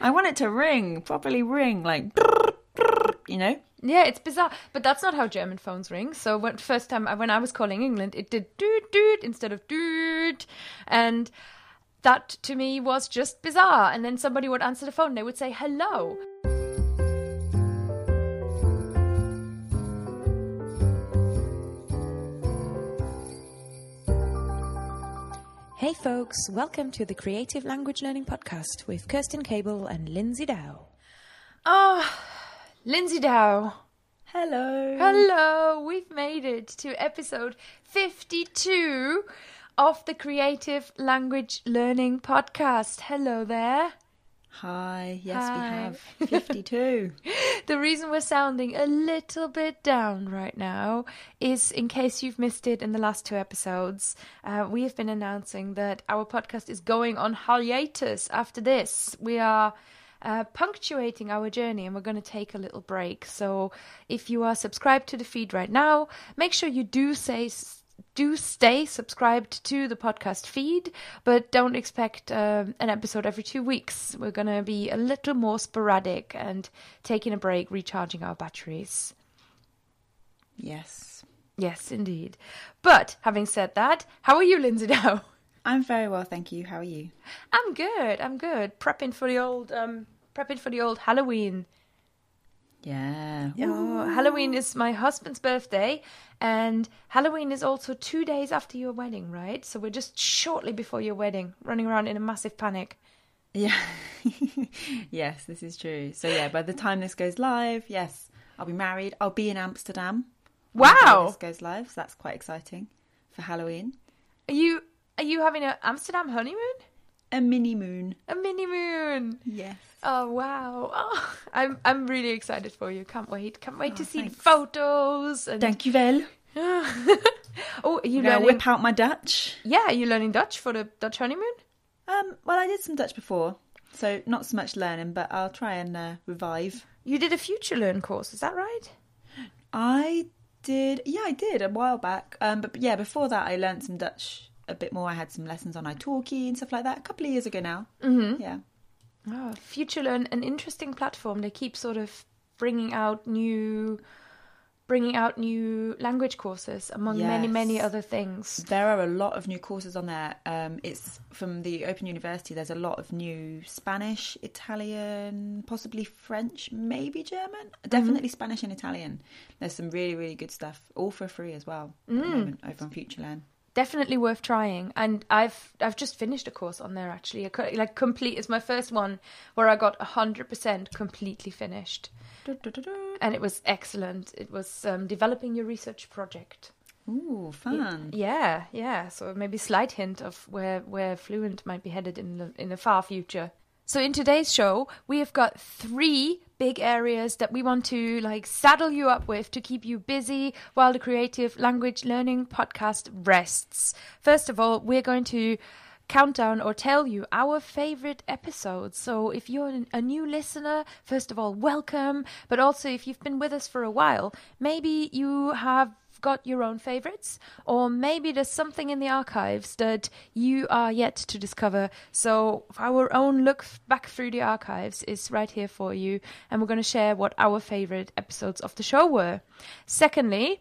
I want it to ring, properly ring, like, you know? Yeah, it's bizarre, but that's not how German phones ring. So when first time I- when I was calling England, it did doot doot instead of doot, and that to me was just bizarre. And then somebody would answer the phone, they would say hello. Hey folks, welcome to the Creative Language Learning Podcast with Kerstin Cable and Lindsay Dow. Oh, Lindsay Dow. Hello. Hello, we've made it to episode 52 of the Creative Language Learning Podcast. Hello there. Hi. Yes, Hi. we have 52. The reason we're sounding a little bit down right now is in case you've missed it in the last two episodes, uh, we have been announcing that our podcast is going on hiatus after this. We are. Uh, punctuating our journey, and we're going to take a little break. So, if you are subscribed to the feed right now, make sure you do say do stay subscribed to the podcast feed, but don't expect um, an episode every two weeks. We're going to be a little more sporadic and taking a break, recharging our batteries. yes. Yes, indeed. But having said that, how are you, Lindsay Dow? I'm very well, thank you. How are you? I'm good. I'm good. Prepping for the old um prepping for the old Halloween. Yeah. Oh, Halloween is my husband's birthday, and Halloween is also two days after your wedding, right? So we're just shortly before your wedding, running around in a massive panic. Yeah. yes, this is true. So, yeah, by the time this goes live, yes, I'll be married. I'll be in Amsterdam. when the day Wow! This goes live, so that's quite exciting for Halloween. Are you are you having an Amsterdam honeymoon? A mini moon. A mini moon? Yes. Oh wow! Oh, I'm I'm really excited for you. Can't wait. Can't wait Oh, to see thanks. the photos. And Thank you, Vel. oh, are you I'm learning? whip out my Dutch. Yeah, are you learning Dutch for the Dutch honeymoon? Um, well, I did some Dutch before, so not so much learning, but I'll try and uh, revive. You did a FutureLearn course, is that right? I did, yeah, I did a while back. Um, but yeah, before that, I learned some Dutch a bit more. I had some lessons on italki and stuff like that a couple of years ago now. Mm-hmm. Yeah, Ah, oh, FutureLearn, an interesting platform. They keep sort of bringing out new, bringing out new language courses among many, many other things. there are a lot of new courses on there. Um, it's from the Open University. There's a lot of new Spanish, Italian, possibly French, maybe German. Definitely mm-hmm. Spanish and Italian. There's some really, really good stuff, all for free as well. At the mm. moment, over on FutureLearn. Definitely worth trying. And I've I've just finished a course on there actually. A Like complete. It's my first one where I got hundred percent completely finished, and it was excellent. It was um, developing your research project. Ooh, fun. Yeah, yeah. So maybe slight hint of where where Fluent might be headed in the in the far future. So in today's show, we have got three big areas that we want to like saddle you up with to keep you busy while the creative language learning podcast rests. First of all, we're going to count down or tell you our favorite episodes. So if you're a new listener, first of all, welcome. But also if you've been with us for a while, maybe you have got your own favorites, or maybe there's something in the archives that you are yet to discover. So, our own look back through the archives is right here for you, and we're going to share what our favorite episodes of the show were. Secondly,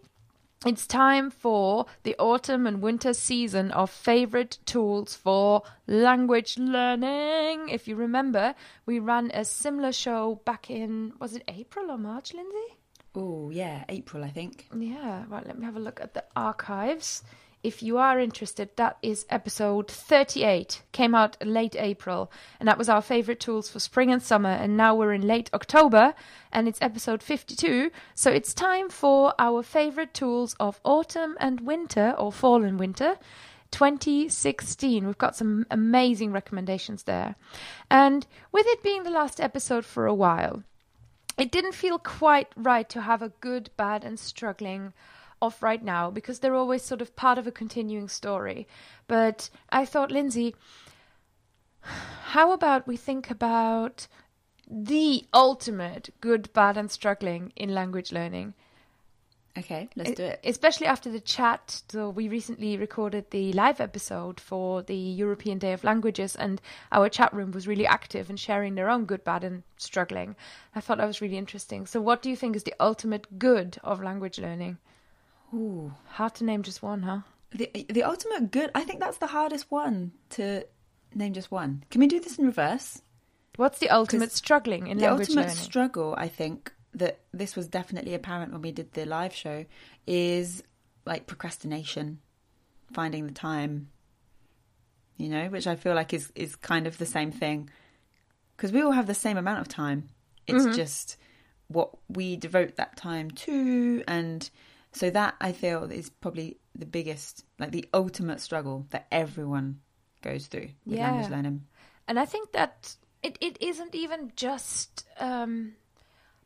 it's time for the autumn and winter season of favorite tools for language learning. If you remember, we ran a similar show back in, was it April or March, Lindsay? Oh, yeah, April, I think. Yeah, right, let me have a look at the archives. If you are interested, that is episode 38. Came out late April, and that was our favorite tools for spring and summer. And now we're in late October, and it's episode 52. So it's time for our favorite tools of autumn and winter, or fall and winter. 2016. We've got some amazing recommendations there. And with it being the last episode for a while, it didn't feel quite right to have a good, bad, and struggling off right now because they're always sort of part of a continuing story. But I thought, Lindsay, how about we think about the ultimate good, bad, and struggling in language learning? Okay, let's do it. Especially after the chat. So we recently recorded the live episode for the European Day of Languages, and our chat room was really active and sharing their own good, bad, and struggling. I thought that was really interesting. So, what do you think is the ultimate good of language learning? Ooh, Hard to name just one, huh? the the ultimate good. I think that's the hardest one to name just one. Can we do this in reverse? What's the ultimate struggling in the language ultimate struggle, I think, that this was definitely apparent when we did the live show, is like procrastination, finding the time. You know, which I feel like is is kind of the same thing, because we all have the same amount of time. It's Mm-hmm. just what we devote that time to, and so that I feel is probably the biggest, like the ultimate struggle that everyone goes through with Yeah. language learning. And I think that it, it isn't even just um,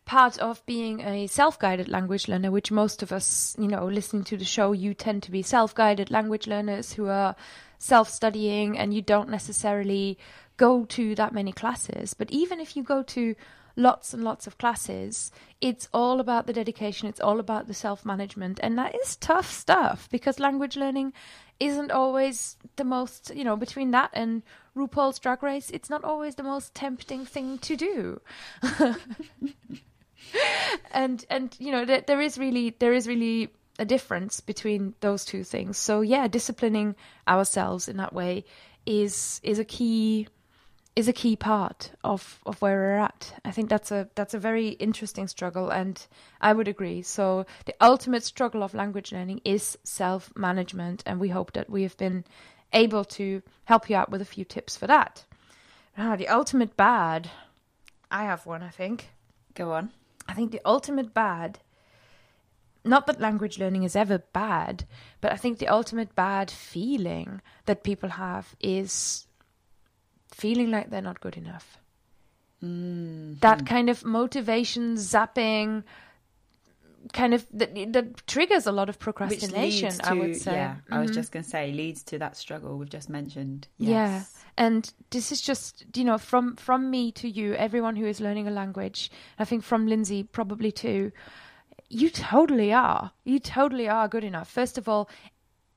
part of being a self guided language learner, which most of us, you know, listening to the show, you tend to be self guided language learners who are self studying and you don't necessarily go to that many classes. But even if you go to lots and lots of classes, it's all about the dedication, it's all about the self management. And that is tough stuff because language learning isn't always the most, you know, between that and RuPaul's Drag Race, it's not always the most tempting thing to do. and and you know there, there is really there is really a difference between those two things. So yeah, disciplining ourselves in that way is is a key is a key part of of where we're at. I think that's a that's a very interesting struggle, and I would agree. So the ultimate struggle of language learning is self management, and we hope that we have been able to help you out with a few tips for that. Ah, the ultimate bad. I have one. I think. Go on. I think the ultimate bad. Not that language learning is ever bad, but I think the ultimate bad feeling that people have is feeling like they're not good enough. That kind of motivation zapping, kind of that, that triggers a lot of procrastination. to, I would say. Mm-hmm. yeah, I was just going to say, leads to that struggle we've just mentioned. Yeah. And this is just, you know, from from me to you, everyone who is learning a language, I think from Lindsay probably too, you totally are. You totally are good enough. First of all,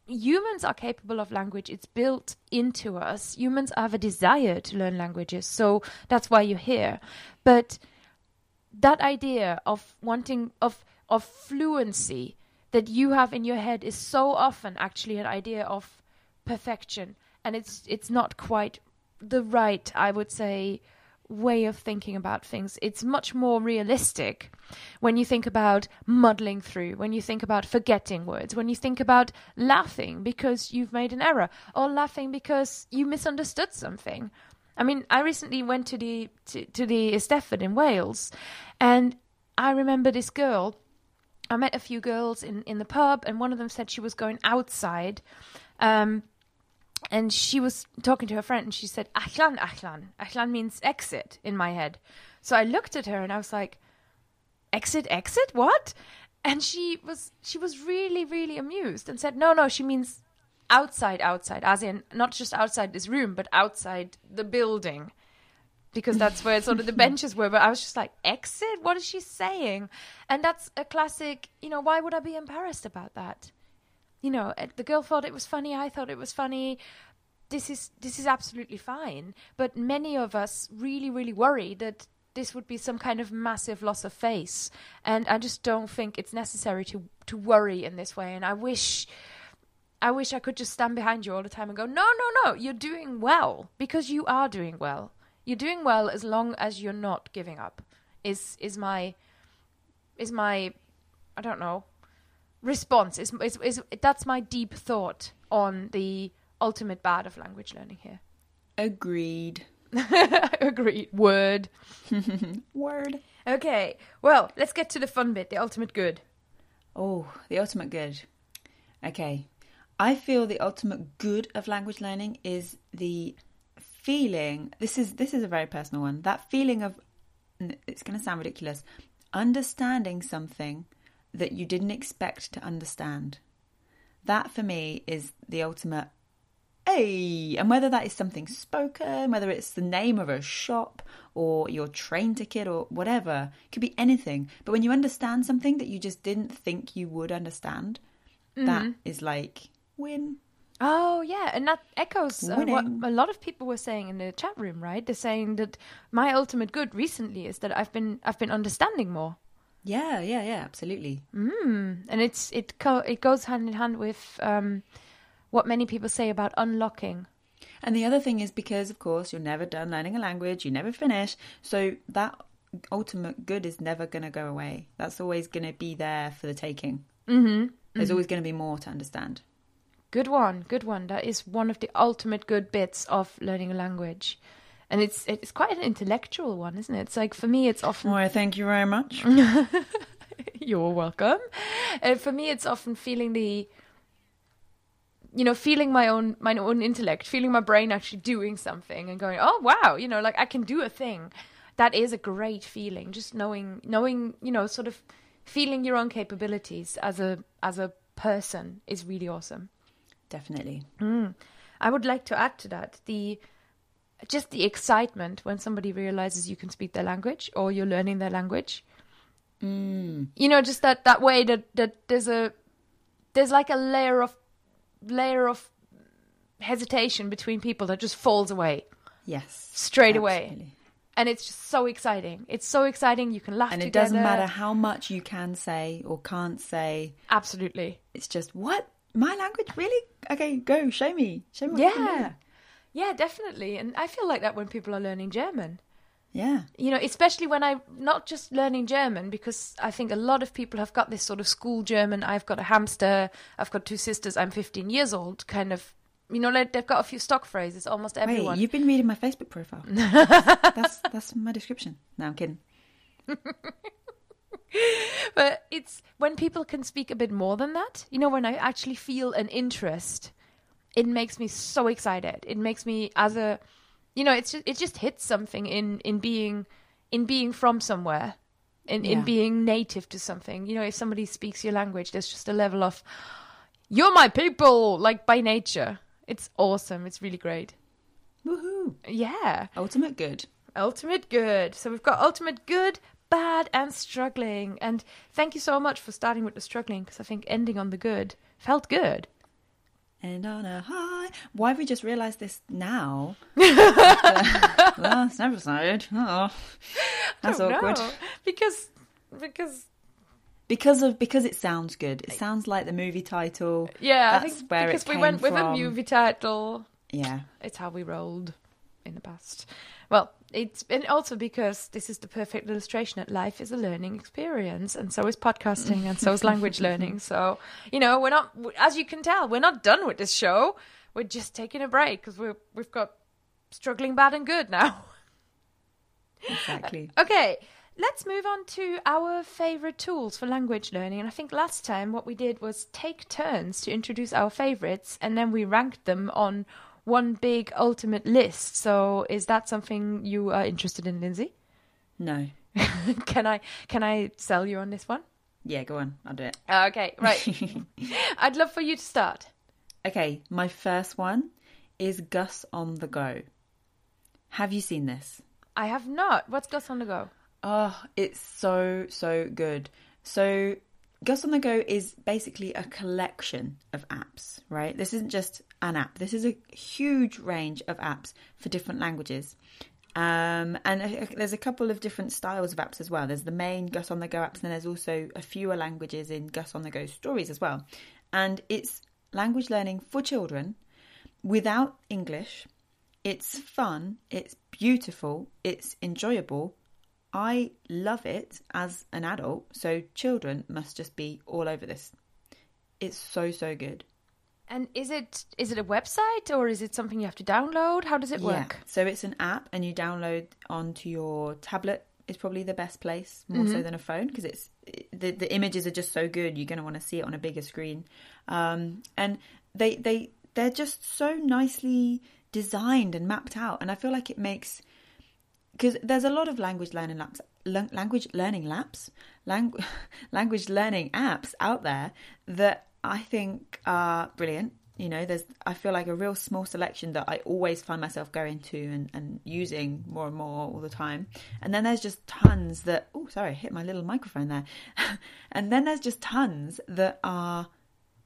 humans are capable of language. It's built into us. Humans have a desire to learn languages. So that's why you're here. But that idea of wanting of of fluency that you have in your head is so often actually an idea of perfection and it's it's not quite the right i would say way of thinking about things it's much more realistic when you think about muddling through when you think about forgetting words when you think about laughing because you've made an error or laughing because you misunderstood something I mean, I recently went to the to, to the Eisteddfod in Wales, and I remember this girl. I met a few girls in in the pub, and one of them said she was going outside, um, and she was talking to her friend, and she said "Allan, Allan." Allan means exit in my head. So I looked at her, and I was like, "Exit, exit, what?" And she was she was really really amused and said, "No, no, she means outside outside as in not just outside this room but outside the building because that's where sort of the benches were but i was just like exit what is she saying and that's a classic you know why would i be embarrassed about that you know eh, the girl thought it was funny i thought it was funny this is this is absolutely fine but many of us really really worry that this would be some kind of massive loss of face and i just don't think it's necessary to to worry in this way and i wish I wish I could just stand behind you all the time and go, no, no, no, you're doing well because you are doing well. You're doing well as long as you're not giving up. Is is my is my I don't know response is is, is that's my deep thought on the ultimate bad of language learning here. Agreed. Agreed. Word. Word. Okay. Well, let's get to the fun bit, the ultimate good. Oh, the ultimate good. Okay. I feel the ultimate good of language learning is the feeling. This is this is a very personal one. That feeling of it's going to sound ridiculous, understanding something that you didn't expect to understand. That for me is the ultimate. hey, and whether that is something spoken, whether it's the name of a shop or your train ticket or whatever, it could be anything. But when you understand something that you just didn't think you would understand, that is like win. Oh yeah, and that echoes uh, what a lot of people were saying in the chat room, right? They're saying that my ultimate good recently is that I've been I've been understanding more. Yeah, yeah, yeah, absolutely. Mm. And it's it co- it goes hand in hand with um, what many people say about unlocking. And the other thing is because, of course, you're never done learning a language, you never finish. So that ultimate good is never going to go away. That's always going to be there for the taking. Mm-hmm. There's always going to be more to understand. Good one, good one. That is one of the ultimate good bits of learning a language. And it's it's quite an intellectual one, isn't it? It's like for me, it's often Why, thank you very much. You're welcome. Uh, for me, it's often feeling the, you know, feeling my own my own intellect, feeling my brain actually doing something, and going, oh wow, you know, like I can do a thing. That is a great feeling. Just knowing, knowing, you know, sort of feeling your own capabilities as a as a person is really awesome. Definitely. I would like to add to that the just the excitement when somebody realizes you can speak their language or you're learning their language. Mm. You know, just that that way that that there's a there's like a layer of layer of hesitation between people that just falls away Yes. straight away, and it's just so exciting. It's so exciting. You can laugh And it together. doesn't matter how much you can say or can't say. Absolutely. It's just, what? My language? Really? Okay, go. Show me. Show me what you can Yeah. Yeah, definitely. And I feel like that when people are learning German. Yeah. you know, especially when I'm not just learning German, because I think a lot of people have got this sort of school German. I've got a hamster. I've got two sisters. I'm 15 years old. Kind of, you know, like they've got a few stock phrases. Almost everyone. Wait, you've been reading my Facebook profile. that's that's my description. No, I'm kidding. But it's when people can speak a bit more than that. You know, when I actually feel an interest, it makes me so excited. It makes me as a, you know, it's just, it just hits something in in being in being from somewhere, in in being native to something. You know, if somebody speaks your language, there's just a level of, you're my people, like by nature. It's awesome. It's really great. Woohoo! Yeah. Ultimate good. Ultimate good. So we've got ultimate good, bad, and struggling. And thank you so much for starting with the struggling because I think ending on the good felt good. And on a high. Why have we just realised this now? Last episode. Oh, that's awkward. know. Because because Because of because it sounds good. It sounds like the movie title. yeah, I That's think where because we went with a movie title. Yeah. It's how we rolled in the past. Well, it's and also because this is the perfect illustration that life is a learning experience, and so is podcasting, and so is language learning. So you know, we're not, as you can tell, we're not done with this show. We're just taking a break because we're we've got struggling bad and good now. Exactly. Okay, let's move on to our favorite tools for language learning. And I think last time what we did was take turns to introduce our favorites and then we ranked them on one big ultimate list. So is that something you are interested in, Lindsay? No. can I can I sell you on this one? Yeah, go on. I'll do it. Ah, okay, right. I'd love for you to start. Okay, my first one is Gus on the Go. Have you seen this? I have not. What's Gus on the go? Oh, it's so, so good. So, Gus on the Go is basically a collection of apps, right? This isn't just an app, this is a huge range of apps for different languages. Um, and there's a couple of different styles of apps as well. There's the main Gus on the Go apps, and there's also a fewer languages in Gus on the Go stories as well. And it's language learning for children without English. It's fun, it's beautiful, it's enjoyable. I love it as an adult, so children must just be all over this. It's so so good. And is it is it a website or is it something you have to download? How does it work? So it's an app and you download onto your tablet is probably the best place, more so than a phone because it's the the images are just so good. You're going to want to see it on a bigger screen. Um, and they they they're just so nicely designed and mapped out and I feel like it makes because there's a lot of language learning apps language learning labs lang- language learning apps out there that I think are brilliant you know, there's I feel like a real small selection that I always find myself going to and, and using more and more all the time. And then there's just tons that oh sorry, I hit my little microphone there. and then there's just tons that are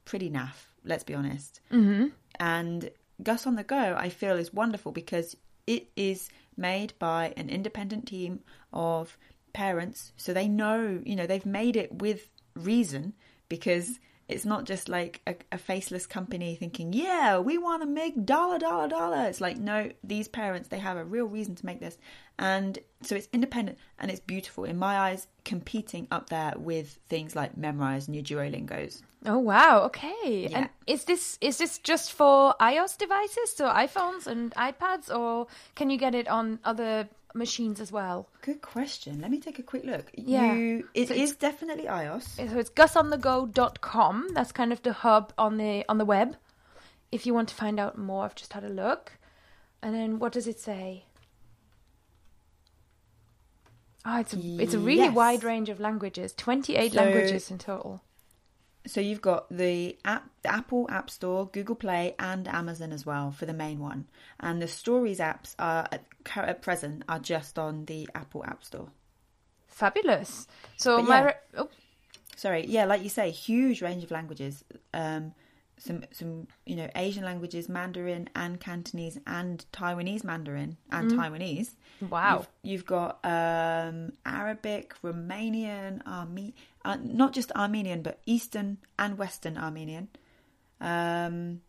pretty naff, let's be honest. Mm-hmm. And Gus on the Go, I feel, is wonderful because it is made by an independent team of parents. So they know, you know, they've made it with reason because it's not just like a, a faceless company thinking, yeah, we want to make dollar, dollar, dollar. It's like, no, these parents, they have a real reason to make this. And so it's independent and it's beautiful. In my eyes, competing up there with things like Memrise and your Duolingos. Oh wow, okay. Yeah. And is this is this just for iOS devices, so iPhones and iPads, or can you get it on other machines as well? Good question. Let me take a quick look. Yeah. You, it So is definitely iOS. So it's gusonthego.com. That's kind of the hub on the on the web. If you want to find out more, I've just had a look. And then what does it say? Oh, it's a, it's a really Yes. wide range of languages. 28 So- languages in total. So you've got the app, the Apple App Store, Google Play, and Amazon as well for the main one. And the Stories apps are at, at present are just on the Apple App Store. Fabulous. So But my yeah. oh, Sorry, yeah, like you say, huge range of languages. Um, some some you know Asian languages, Mandarin and Cantonese and Taiwanese Mandarin and Taiwanese. Wow. You've, you've got um, Arabic, Romanian, Arme- uh, not just Armenian, but Eastern and Western Armenian. Um,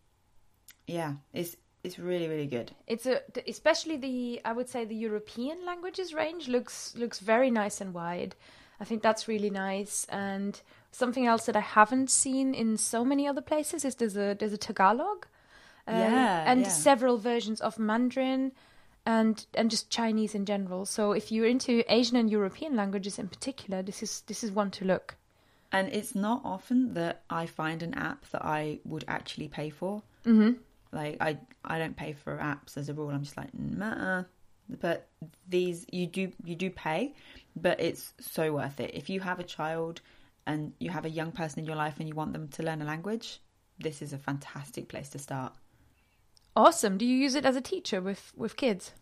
yeah, it's it's really really good. it's a especially the I would say the European languages range looks looks very nice and wide. I think that's really nice. And something else that I haven't seen in so many other places is there's a there's a Tagalog, um, Yeah, and yeah. several versions of Mandarin, and and just Chinese in general. So if you're into Asian and European languages in particular, this is this is one to look. And it's not often that I find an app that I would actually pay for. Mm-hmm. Like I, I don't pay for apps as a rule. I'm just like, nah. But these, you do, you do pay, but it's so worth it. If you have a child and you have a young person in your life and you want them to learn a language, this is a fantastic place to start. Awesome. Do you use it as a teacher with with kids?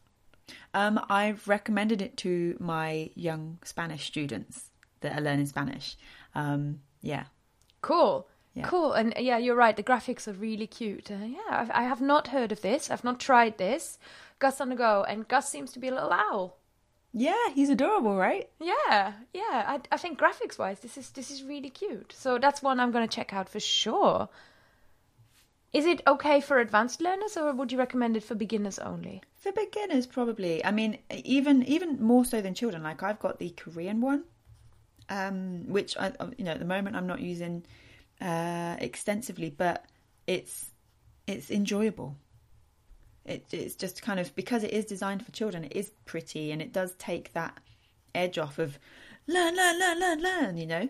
Um, I've recommended it to my young Spanish students that are learning Spanish. Um, yeah, Cool. Yeah. Cool. And yeah, you're right. The graphics are really cute. Uh, yeah, I've, I have not heard of this. I've not tried this. Gus on the go, and Gus seems to be a little owl. yeah, he's adorable, right? Yeah, yeah. I, I think graphics wise, this is this is really cute. So that's one I'm going to check out for sure. Is it okay for advanced learners, or would you recommend it for beginners only? For beginners, probably. I mean, even even more so than children. Like I've got the Korean one, um, which I, you know, at the moment I'm not using uh, extensively, but it's it's enjoyable. It, it's just kind of because it is designed for children. It is pretty, and it does take that edge off of learn, learn, learn, learn, learn. You know,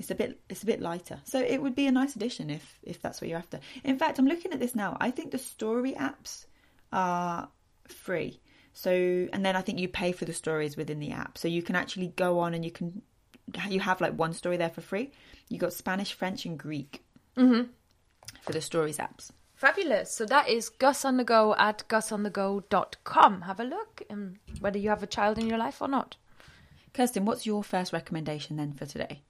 it's a bit it's a bit lighter. So it would be a nice addition if if that's what you're after. In fact, I'm looking at this now. I think the story apps are free. So and then I think you pay for the stories within the app. So you can actually go on and you can you have like one story there for free. You got Spanish, French, and Greek for the stories apps. Fabulous. So that is Gus on the go at gusonthego.com. Have a look, um, whether you have a child in your life or not. Kerstin, what's your first recommendation then for today?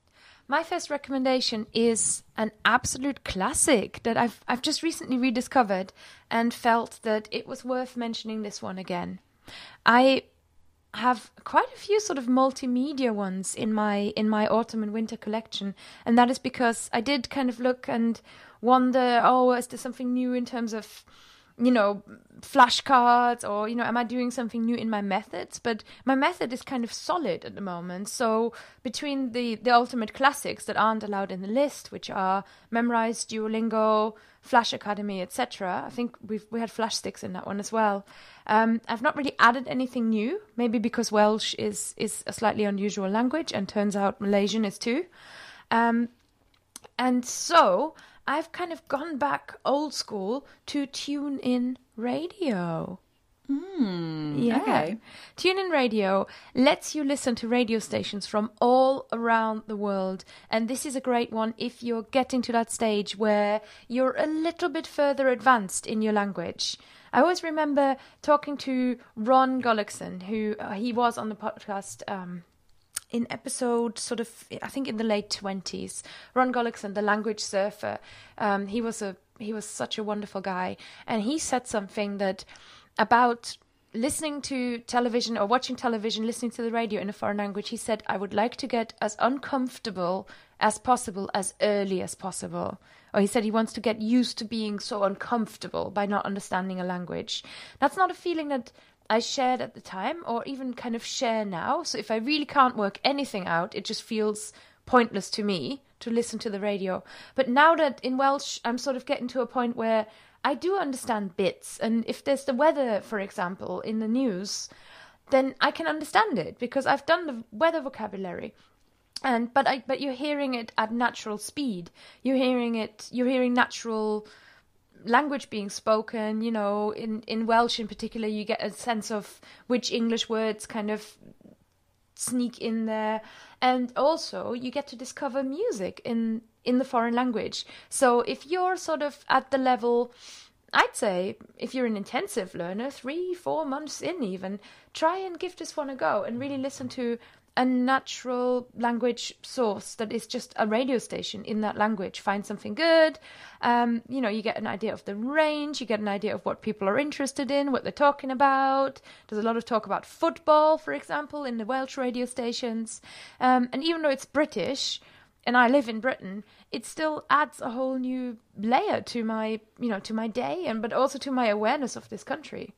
My first recommendation is an absolute classic that I've I've just recently rediscovered and felt that it was worth mentioning this one again. I have quite a few sort of multimedia ones in my in my autumn and winter collection, and that is because I did kind of look and wonder, oh, is there something new in terms of you know, flashcards or, you know, am I doing something new in my methods? But my method is kind of solid at the moment. So between the, the ultimate classics that aren't allowed in the list, which are Memrise, Duolingo, Flash Academy, etc., I think we've we had FlashSticks in that one as well. Um, I've not really added anything new, maybe because Welsh is, is a slightly unusual language and turns out Malaysian is too. Um, and so I've kind of gone back old school to tune in radio. Hmm. Yeah. Okay. TuneIn Radio lets you listen to radio stations from all around the world. And this is a great one if you're getting to that stage where you're a little bit further advanced in your language. I always remember talking to Ron Gullekson, who uh, he was on the podcast um, in episode sort of, I think in the late 20s. Ron Gullekson, the language surfer, um, he was a he was such a wonderful guy. And he said something that about listening to television or watching television, listening to the radio in a foreign language, he said, I would like to get as uncomfortable as possible as early as possible. Or he said he wants to get used to being so uncomfortable by not understanding a language. That's not a feeling that I shared at the time or even kind of share now. So if I really can't work anything out, it just feels pointless to me to listen to the radio. But now that in Welsh, I'm sort of getting to a point where I do understand bits. And if there's the weather, for example, in the news, then I can understand it because I've done the weather vocabulary. And but I but you're hearing it at natural speed. You're hearing it. You're hearing natural language being spoken. You know, in in Welsh in particular, you get a sense of which English words kind of sneak in there and also you get to discover music in in the foreign language so if you're sort of at the level i'd say if you're an intensive learner 3 4 months in even try and give this one a go and really listen to a natural language source that is just a radio station in that language. Find something good. Um, you know, you get an idea of the range, you get an idea of what people are interested in, what they're talking about. There's a lot of talk about football, for example, in the Welsh radio stations. Um, and even though it's British, and I live in Britain, it still adds a whole new layer to my, you know, to my day, and but also to my awareness of this country.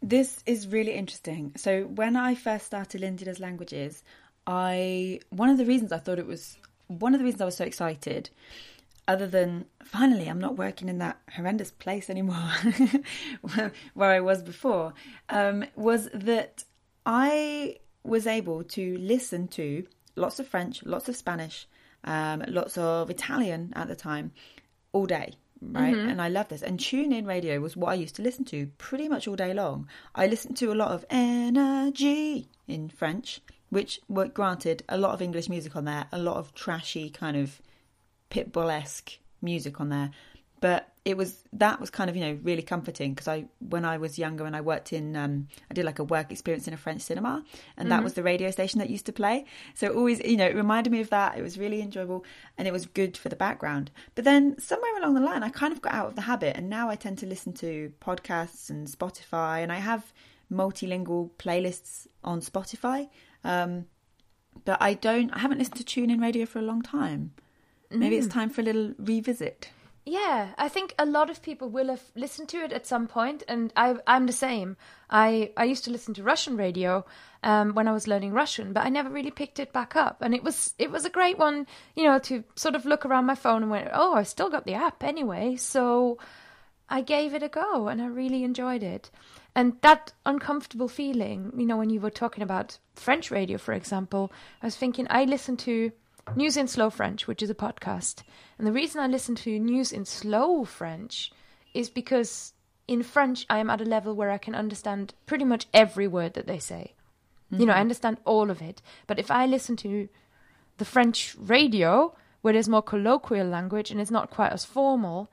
This is really interesting. So when I first started Lindsay Does Languages, I one of the reasons I thought it was one of the reasons I was so excited, other than finally I'm not working in that horrendous place anymore where I was before, um, was that I was able to listen to lots of French, lots of Spanish, um, lots of Italian at the time, all day right? Mm-hmm. And I love this. And TuneIn Radio was what I used to listen to pretty much all day long. I listened to a lot of NRJ in French, which were granted a lot of English music on there, a lot of trashy kind of pitbull esque music on there. But it was that was kind of you know really comforting because I when I was younger and I worked in um, I did like a work experience in a French cinema and that was the radio station that used to play. So it always you know it reminded me of that. It was really enjoyable and it was good for the background. But then somewhere along the line I kind of got out of the habit and now I tend to listen to podcasts and Spotify and I have multilingual playlists on Spotify. Um, but I don't I haven't listened to TuneIn Radio for a long time. Maybe it's time for a little revisit Yeah, I think a lot of people will have listened to it at some point, and I, I'm the same. I, I used to listen to Russian radio um, when I was learning Russian, but I never really picked it back up. And it was it was a great one, you know, to sort of look around my phone and went, oh, I still got the app anyway. So I gave it a go, and I really enjoyed it. And that uncomfortable feeling, you know, when you were talking about French radio, for example, I was thinking I listened to News in Slow French, which is a podcast. And the reason I listen to News in Slow French is because in French I am at a level where I can understand pretty much every word that they say. You know, I mm-hmm. understand all of it. But if I listen to the French radio, where there's more colloquial language and it's not quite as formal,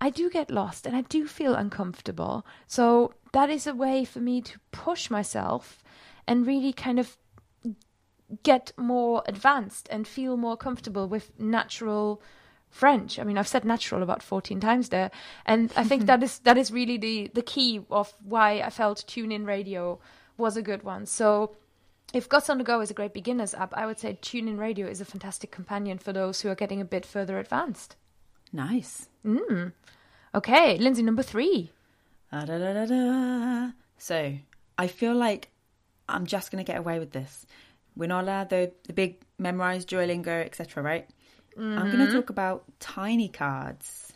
I do get lost and I do feel uncomfortable. So that is a way for me to push myself and really kind of get more advanced and feel more comfortable with natural French. I mean, I've said natural about 14 times there, and I think that is that is really the the key of why I felt TuneIn Radio was a good one. So, if Gus on the Go is a great beginners app, I would say TuneIn Radio is a fantastic companion for those who are getting a bit further advanced. nice Mm. Okay, Lindsay, number three. Da, da, da. So I feel like I'm just going to get away with this. Allowed the, the big Memrise Duolingo, etc. Right? I'm going to talk about tiny cards.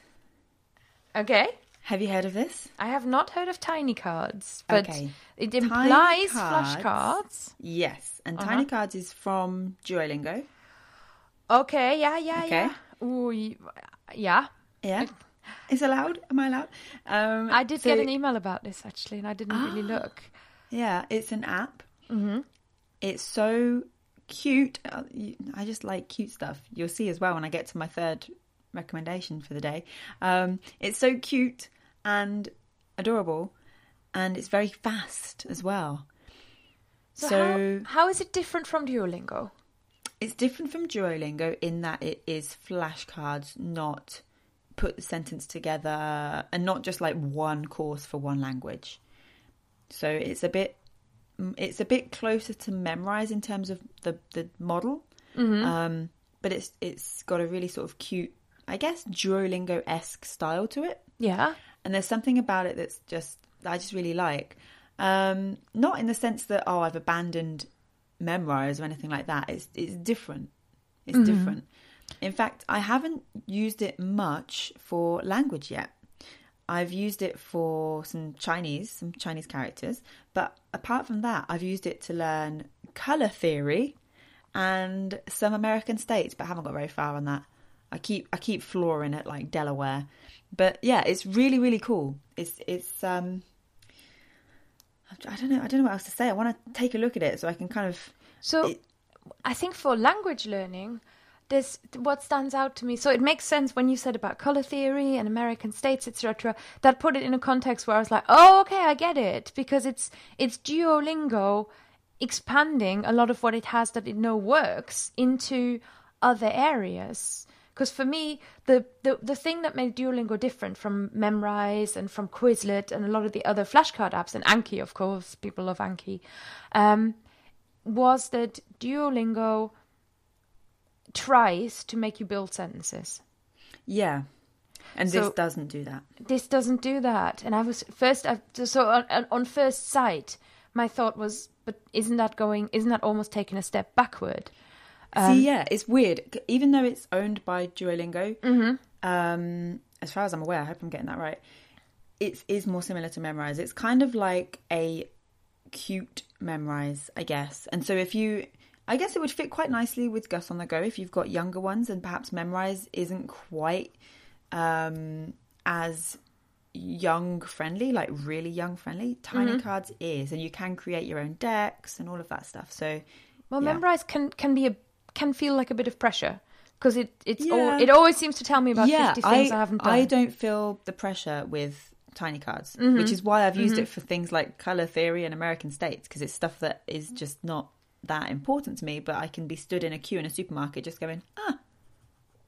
Okay. Have you heard of this? I have not heard of tiny cards, but Okay. it implies cards. flashcards. Yes, and Uh-huh. tiny cards is from Duolingo. Okay, yeah, yeah, Okay. yeah. Ooh, yeah. Yeah. It's allowed. Am I allowed? Um, I did so- get an email about this actually, and I didn't really look. Yeah, it's an app. Mm-hmm. It's so cute. Uh, I just like cute stuff. You'll see as well when I get to my third recommendation for the day. Um, it's so cute and adorable, and it's very fast as well. So, So- how, how is it different from Duolingo? It's different from Duolingo in that it is flashcards, not put the sentence together, and not just like one course for one language. So it's a bit, it's a bit closer to Memrise in terms of the the model, um, but it's it's got a really sort of cute, I guess Duolingo esque style to it Yeah. and there's something about it that's just that I just really like. Um, not in the sense that oh I've abandoned Memrise or anything like that. It's it's different. It's different. In fact, I haven't used it much for language yet. I've used it for some Chinese, some Chinese characters, but apart from that, I've used it to learn color theory and some American states, but haven't got very far on that. I keep I keep flooring it like Delaware, but yeah, it's really really cool. It's it's um I don't know I don't know what else to say. I want to take a look at it so I can kind of So It- I think for language learning, this what stands out to me. So it makes sense when you said about color theory and American states, etc. That put it in a context where I was like, oh, okay, I get it because it's it's Duolingo expanding a lot of what it has that it know works into other areas. Because for me, the, the the thing that made Duolingo different from Memrise and from Quizlet and a lot of the other flashcard apps and Anki, of course, people love Anki, um, was that Duolingo tries to make you build sentences. yeah. And this doesn't do that. This doesn't do that. And I was first, I, so on, on- on first sight, my thought was, but isn't that going? Isn't that almost taking a step backward? Um, See, yeah, it's weird. Even though it's owned by Duolingo, Mm-hmm. um, as far as I'm aware, I hope I'm getting that right. It is more similar to Memrise. It's kind of like a cute Memrise, I guess. And so if you, I guess it would fit quite nicely with Gus on the Go if you've got younger ones, and perhaps Memrise isn't quite um, as young friendly, like really young friendly. Tiny Mm-hmm. Cards is, and you can create your own decks and all of that stuff. So Well, Yeah. Memrise can can be a can feel like a bit of pressure because it it's Yeah. it always seems to tell me about fifty things I, haven't done. I don't feel the pressure with tiny cards, Mm-hmm. which is why I've used it for things like color theory and American states because it's stuff that is just not that important to me. But I can be stood in a queue in a supermarket just going, ah,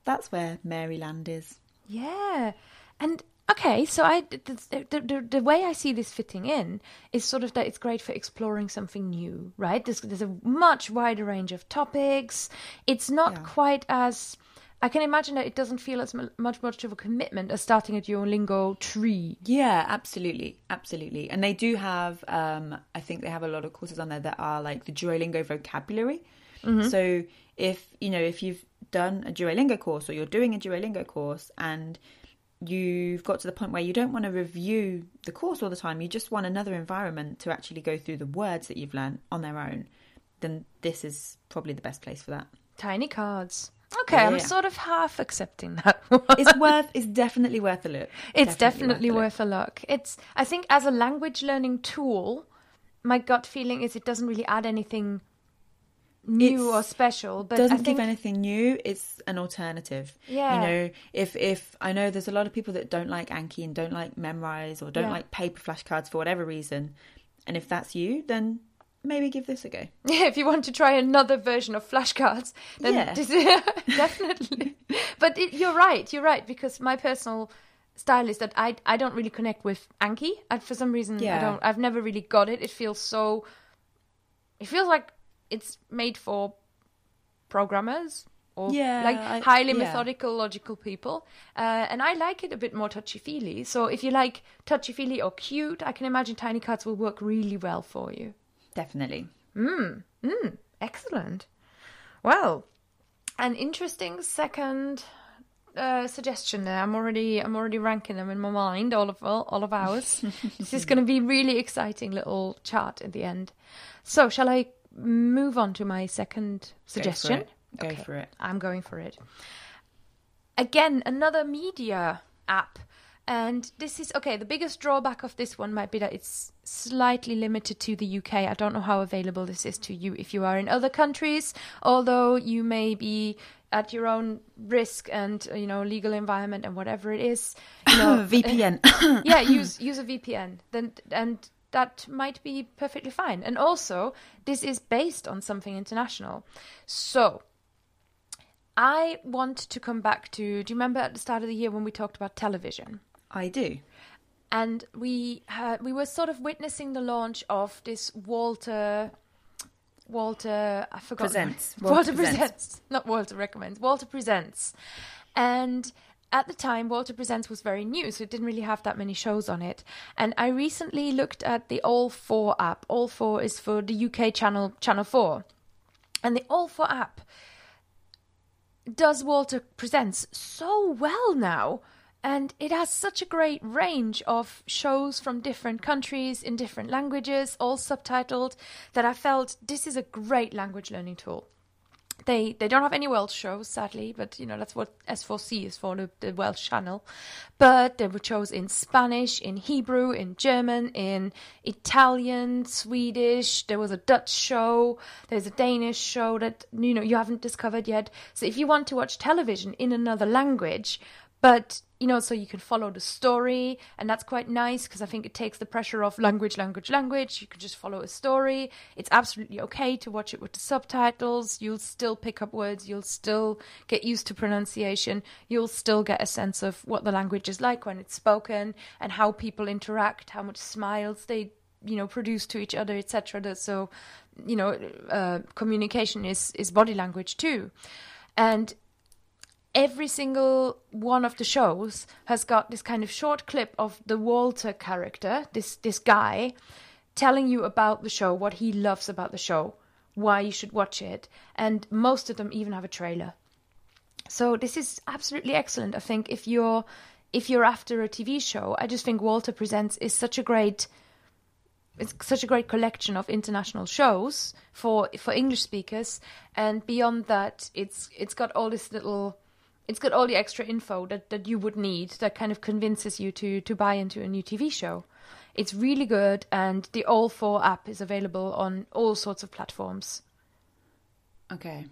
that's where Maryland is. Yeah, and okay, so I the, the, the, the way I see this fitting in is sort of that it's great for exploring something new, right? There's there's a much wider range of topics. It's not Yeah. quite as I can imagine that it doesn't feel as much much of a commitment as starting a Duolingo tree. Yeah, absolutely, absolutely. And they do have, um, I think they have a lot of courses on there that are like the Duolingo vocabulary. So if you know if you've done a Duolingo course or you're doing a Duolingo course and you've got to the point where you don't want to review the course all the time, you just want another environment to actually go through the words that you've learned on their own, then this is probably the best place for that. Tiny cards. Okay, I'm sort of half accepting that one. It's worth. It's definitely worth a look. It's definitely, a look. worth a look. It's I think as a language learning tool, my gut feeling is it doesn't really add anything new It's- or special, but doesn't I think give anything new. It's an alternative. Yeah. You know, if if I know there's a lot of people that don't like Anki and don't like Memrise or don't Yeah. like paper flashcards for whatever reason, and if that's you, then maybe give this a go. Yeah, if you want to try another version of flashcards, then Yeah. this- definitely. but it, you're right. You're right because my personal style is that I I don't really connect with Anki. I, for some reason, yeah. I don't. I've never really got it. It feels so. It feels like it's made for programmers or Yeah, like I- highly yeah. methodical, logical people. Uh, and I like it a bit more touchy feely. So if you like touchy feely or cute, I can imagine Tiny Cards will work really well for you. Definitely. Excellent. Well, an interesting second uh, suggestion there. I'm already I'm already ranking them in my mind. All of all, all of ours. this is going to be really exciting little chart at the end. So, shall I move on to my second suggestion? Go for it. Go for it. I'm going for it. Again, another media app. And this is okay. The biggest drawback of this one might be that it's slightly limited to the UK. I don't know how available this is to you if you are in other countries, although you may be at your own risk and uh, you know legal environment and whatever it is. You know, VPN. yeah, use use a VPN. Then and that might be perfectly fine. And also, this is based on something international. So, I want to come back to. Do you remember at the start of the year when we talked about television? I do. And we had, we were sort of witnessing the launch of this Walter. Walter, I forgot. Presents. Walter, Walter presents. Presents. not Walter recommends. Walter presents, and at the time, Walter Presents was very new, so it didn't really have that many shows on it. And I recently looked at the All Four app. All Four is for the UK channel, Channel Four, and the All Four app does Walter Presents so well now. And it has such a great range of shows from different countries in different languages, all subtitled, that I felt this is a great language learning tool. They they don't have any Welsh shows, sadly, but you know that's what S4C is for the, the Welsh channel. But there were shows in Spanish, in Hebrew, in German, in Italian, Swedish. There was a Dutch show. There's a Danish show that you know you haven't discovered yet. So if you want to watch television in another language, but you know so you can follow the story and that's quite nice because i think it takes the pressure off language language language. You can just follow a story. It's absolutely okay to watch it with the subtitles. You'll still pick up words. You'll still get used to pronunciation. You'll still get a sense of what the language is like when it's spoken and how people interact how much smiles they you know produce to each other etc so you know uh, communication is is body language too. And every single one of the shows has got this kind of short clip of the Walter character, this this guy, telling you about the show, what he loves about the show, why you should watch it, and most of them even have a trailer. So this is absolutely excellent. I think if you're if you're after a TV show, I just think Walter Presents is such a great it's such a great collection of international shows for for English speakers, and beyond that, it's it's got all this little it's got all the extra info that, that you would need that kind of convinces you to to buy into a new TV show. It's really good, and the All Four app is available on all sorts of platforms. Okay.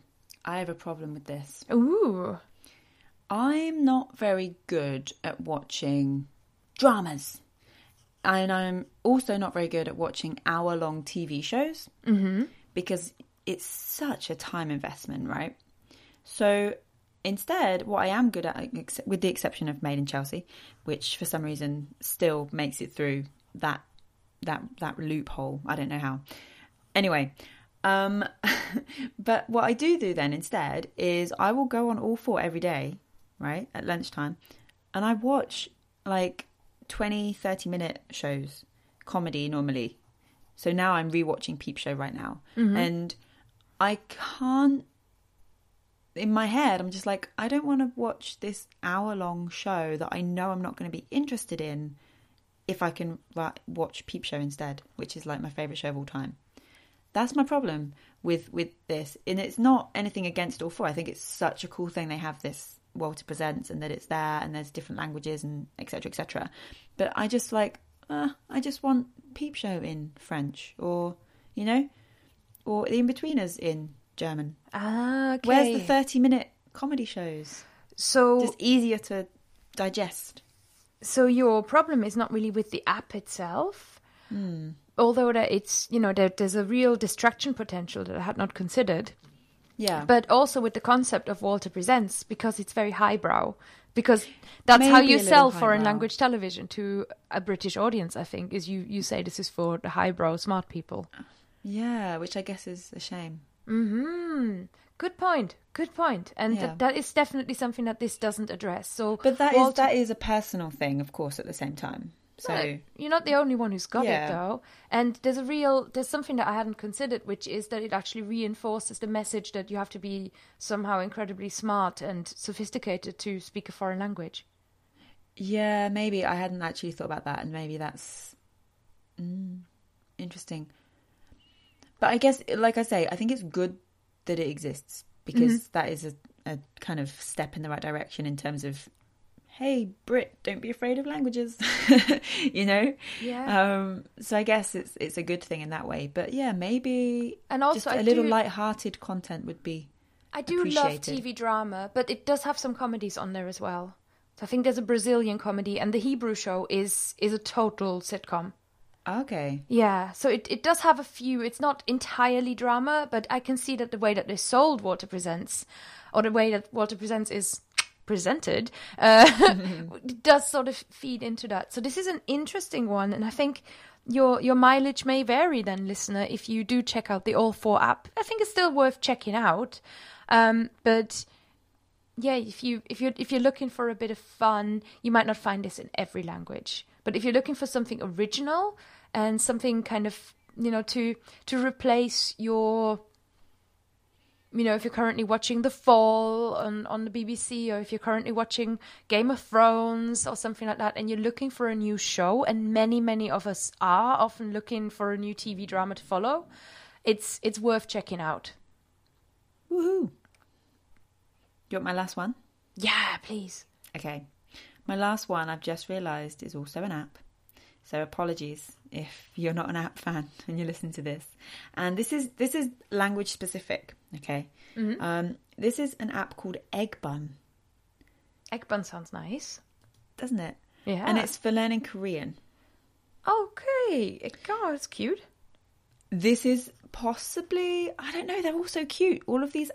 I have a problem with this. Ooh, I'm not very good at watching dramas. And I'm also not very good at watching hour long TV shows mm-hmm. because it's such a time investment, right? So instead, what I am good at, with the exception of Made in Chelsea, which for some reason still makes it through that that that loophole. I don't know how. Anyway, um, but what I do do then instead is I will go on all four every day, right at lunchtime, and I watch like 20, 30 minute shows, comedy normally. So now I'm rewatching Peep Show right now, and I can't in my head, I'm just like, I don't want to watch this hour long show that I know I'm not going to be interested in if I can watch Peep Show instead, which is like my favorite show of all time. That's my problem with with this, and it's not anything against all four. I think it's such a cool thing they have this Walter Presents and that it's there and there's different languages and etc etc. But I just like, uh, I just want Peep Show in French or you know, or the In-Betweeners in German. ah, okay. Where's the 30 minute comedy shows? so Just easier to digest. so your problem is not really with the app itself although that it's you know there, there's a real distraction potential that i had not considered Yeah. but also with the concept of walter presents because it's very highbrow because that's how you sell foreign highbrow. language television to a british audience i think is you you say this is for the highbrow smart people yeah, which I guess is a shame. Hmm good point good point. and Yeah. that, that is definitely something that this doesn't address so But that is Walter- that is a personal thing, of course, at the same time. So you're not the only one who's got Yeah. it though. And there's a real there's something that I hadn't considered, which is that it actually reinforces the message that you have to be somehow incredibly smart and sophisticated to speak a foreign language. yeah, maybe I hadn't actually thought about that, and maybe that's mm, interesting. But I guess, like I say, I think it's good that it exists because that is a, a kind of step in the right direction in terms of hey Brit, don't be afraid of languages, you know. Yeah. Um, so I guess it's it's a good thing in that way. But yeah, maybe And also just I a little do- light-hearted content would be. I do love. TV drama, but it does have some comedies on there as well. So I think there's a Brazilian comedy, and the Hebrew show is is a total sitcom. Okay. Yeah, so it, it does have a few. It's not entirely drama, but I can see that the way that they sold Walter Presents, or the way that Walter Presents is presented, uh, does sort of feed into that. So this is an interesting one, and I think your your mileage may vary then, listener, if you do check out the All Four app. I think it's still worth checking out. Um, but yeah, if you if you if you're looking for a bit of fun, you might not find this in every language. But if you're looking for something original and something kind of you know to to replace your you know if you're currently watching The Fall on on the BBC or if you're currently watching Game of Thrones or something like that and you're looking for a new show and many many of us are often looking for a new TV drama to follow, it's it's worth checking out. Woohoo! You want my last one? Yeah, please. Okay. My last one I've just realised is also an app. So apologies if you're not an app fan and you're listening to this. And this is this is language specific. Okay. Um, this is an app called Egg Bun, Egg bun sounds nice. doesn't it? Yeah. And it's for learning Korean. okay. Oh, it's cute. This is possibly I don't know. They're all so cute. All of these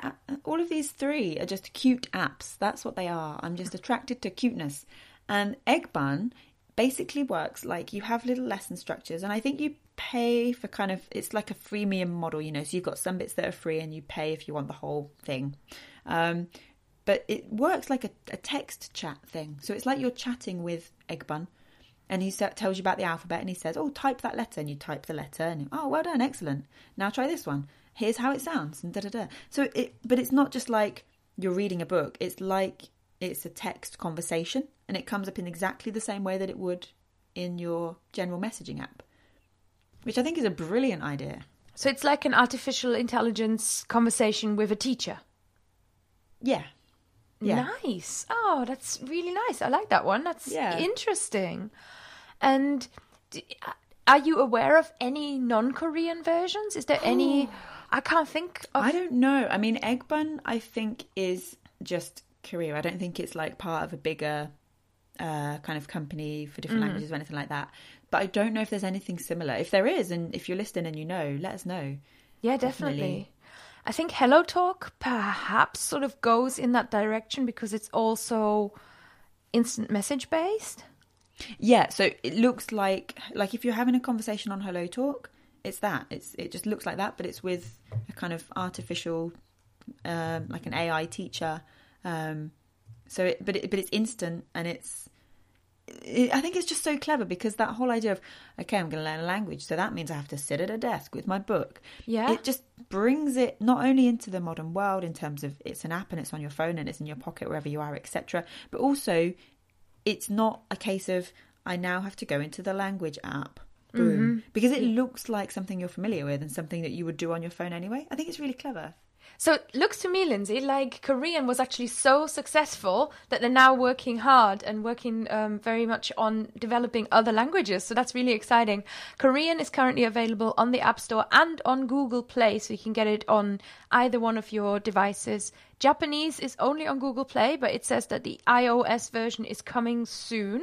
all of these three are just cute apps. That's what they are. I'm just attracted to cuteness. And Egg Bun basically works like you have little lesson structures, and I think you pay for kind of it's like a freemium model. You know, so you've got some bits that are free, and you pay if you want the whole thing. Um, but it works like a, a text chat thing. So it's like you're chatting with Egg Bun, and he tells you about the alphabet, and he says, "Oh, type that letter," and you type the letter, and oh, well done, excellent. Now try this one. Here's how it sounds, and da da da. So it, but it's not just like you're reading a book. It's like it's a text conversation, and it comes up in exactly the same way that it would in your general messaging app, which I think is a brilliant idea. So it's like an artificial intelligence conversation with a teacher. Yeah, yeah. Nice. Oh, that's really nice. I like that one. That's Yeah. interesting. And uh, are you aware of any non-Korean versions? Is there any? I can't think of. I don't know. I mean, Egg Bun, I think, is just Korea. I don't think it's like part of a bigger uh, kind of company for different languages or anything like that. But I don't know if there's anything similar. If there is, and if you're listening and you know, let us know. Yeah, definitely. Definitely. I think Hello Talk perhaps sort of goes in that direction because it's also instant message based. Yeah, so it looks like like if you're having a conversation on Hello Talk, it's that. It's it just looks like that, but it's with a kind of artificial, um, like an AI teacher. Um, so, it, but it, but it's instant and it's. It, I think it's just so clever because that whole idea of okay, I'm going to learn a language, so that means I have to sit at a desk with my book. Yeah. it just brings it not only into the modern world in terms of it's an app and it's on your phone and it's in your pocket wherever you are, etc. But also it's not a case of I now have to go into the language app. Boom. Because it looks like something you're familiar with and something that you would do on your phone anyway. I think it's really clever. So it looks to me, Lindsay, like Korean was actually so successful that they're now working hard and working um, very much on developing other languages. So that's really exciting. Korean is currently available on the App Store and on Google Play, so you can get it on either one of your devices. Japanese is only on Google Play, but it says that the iOS version is coming soon.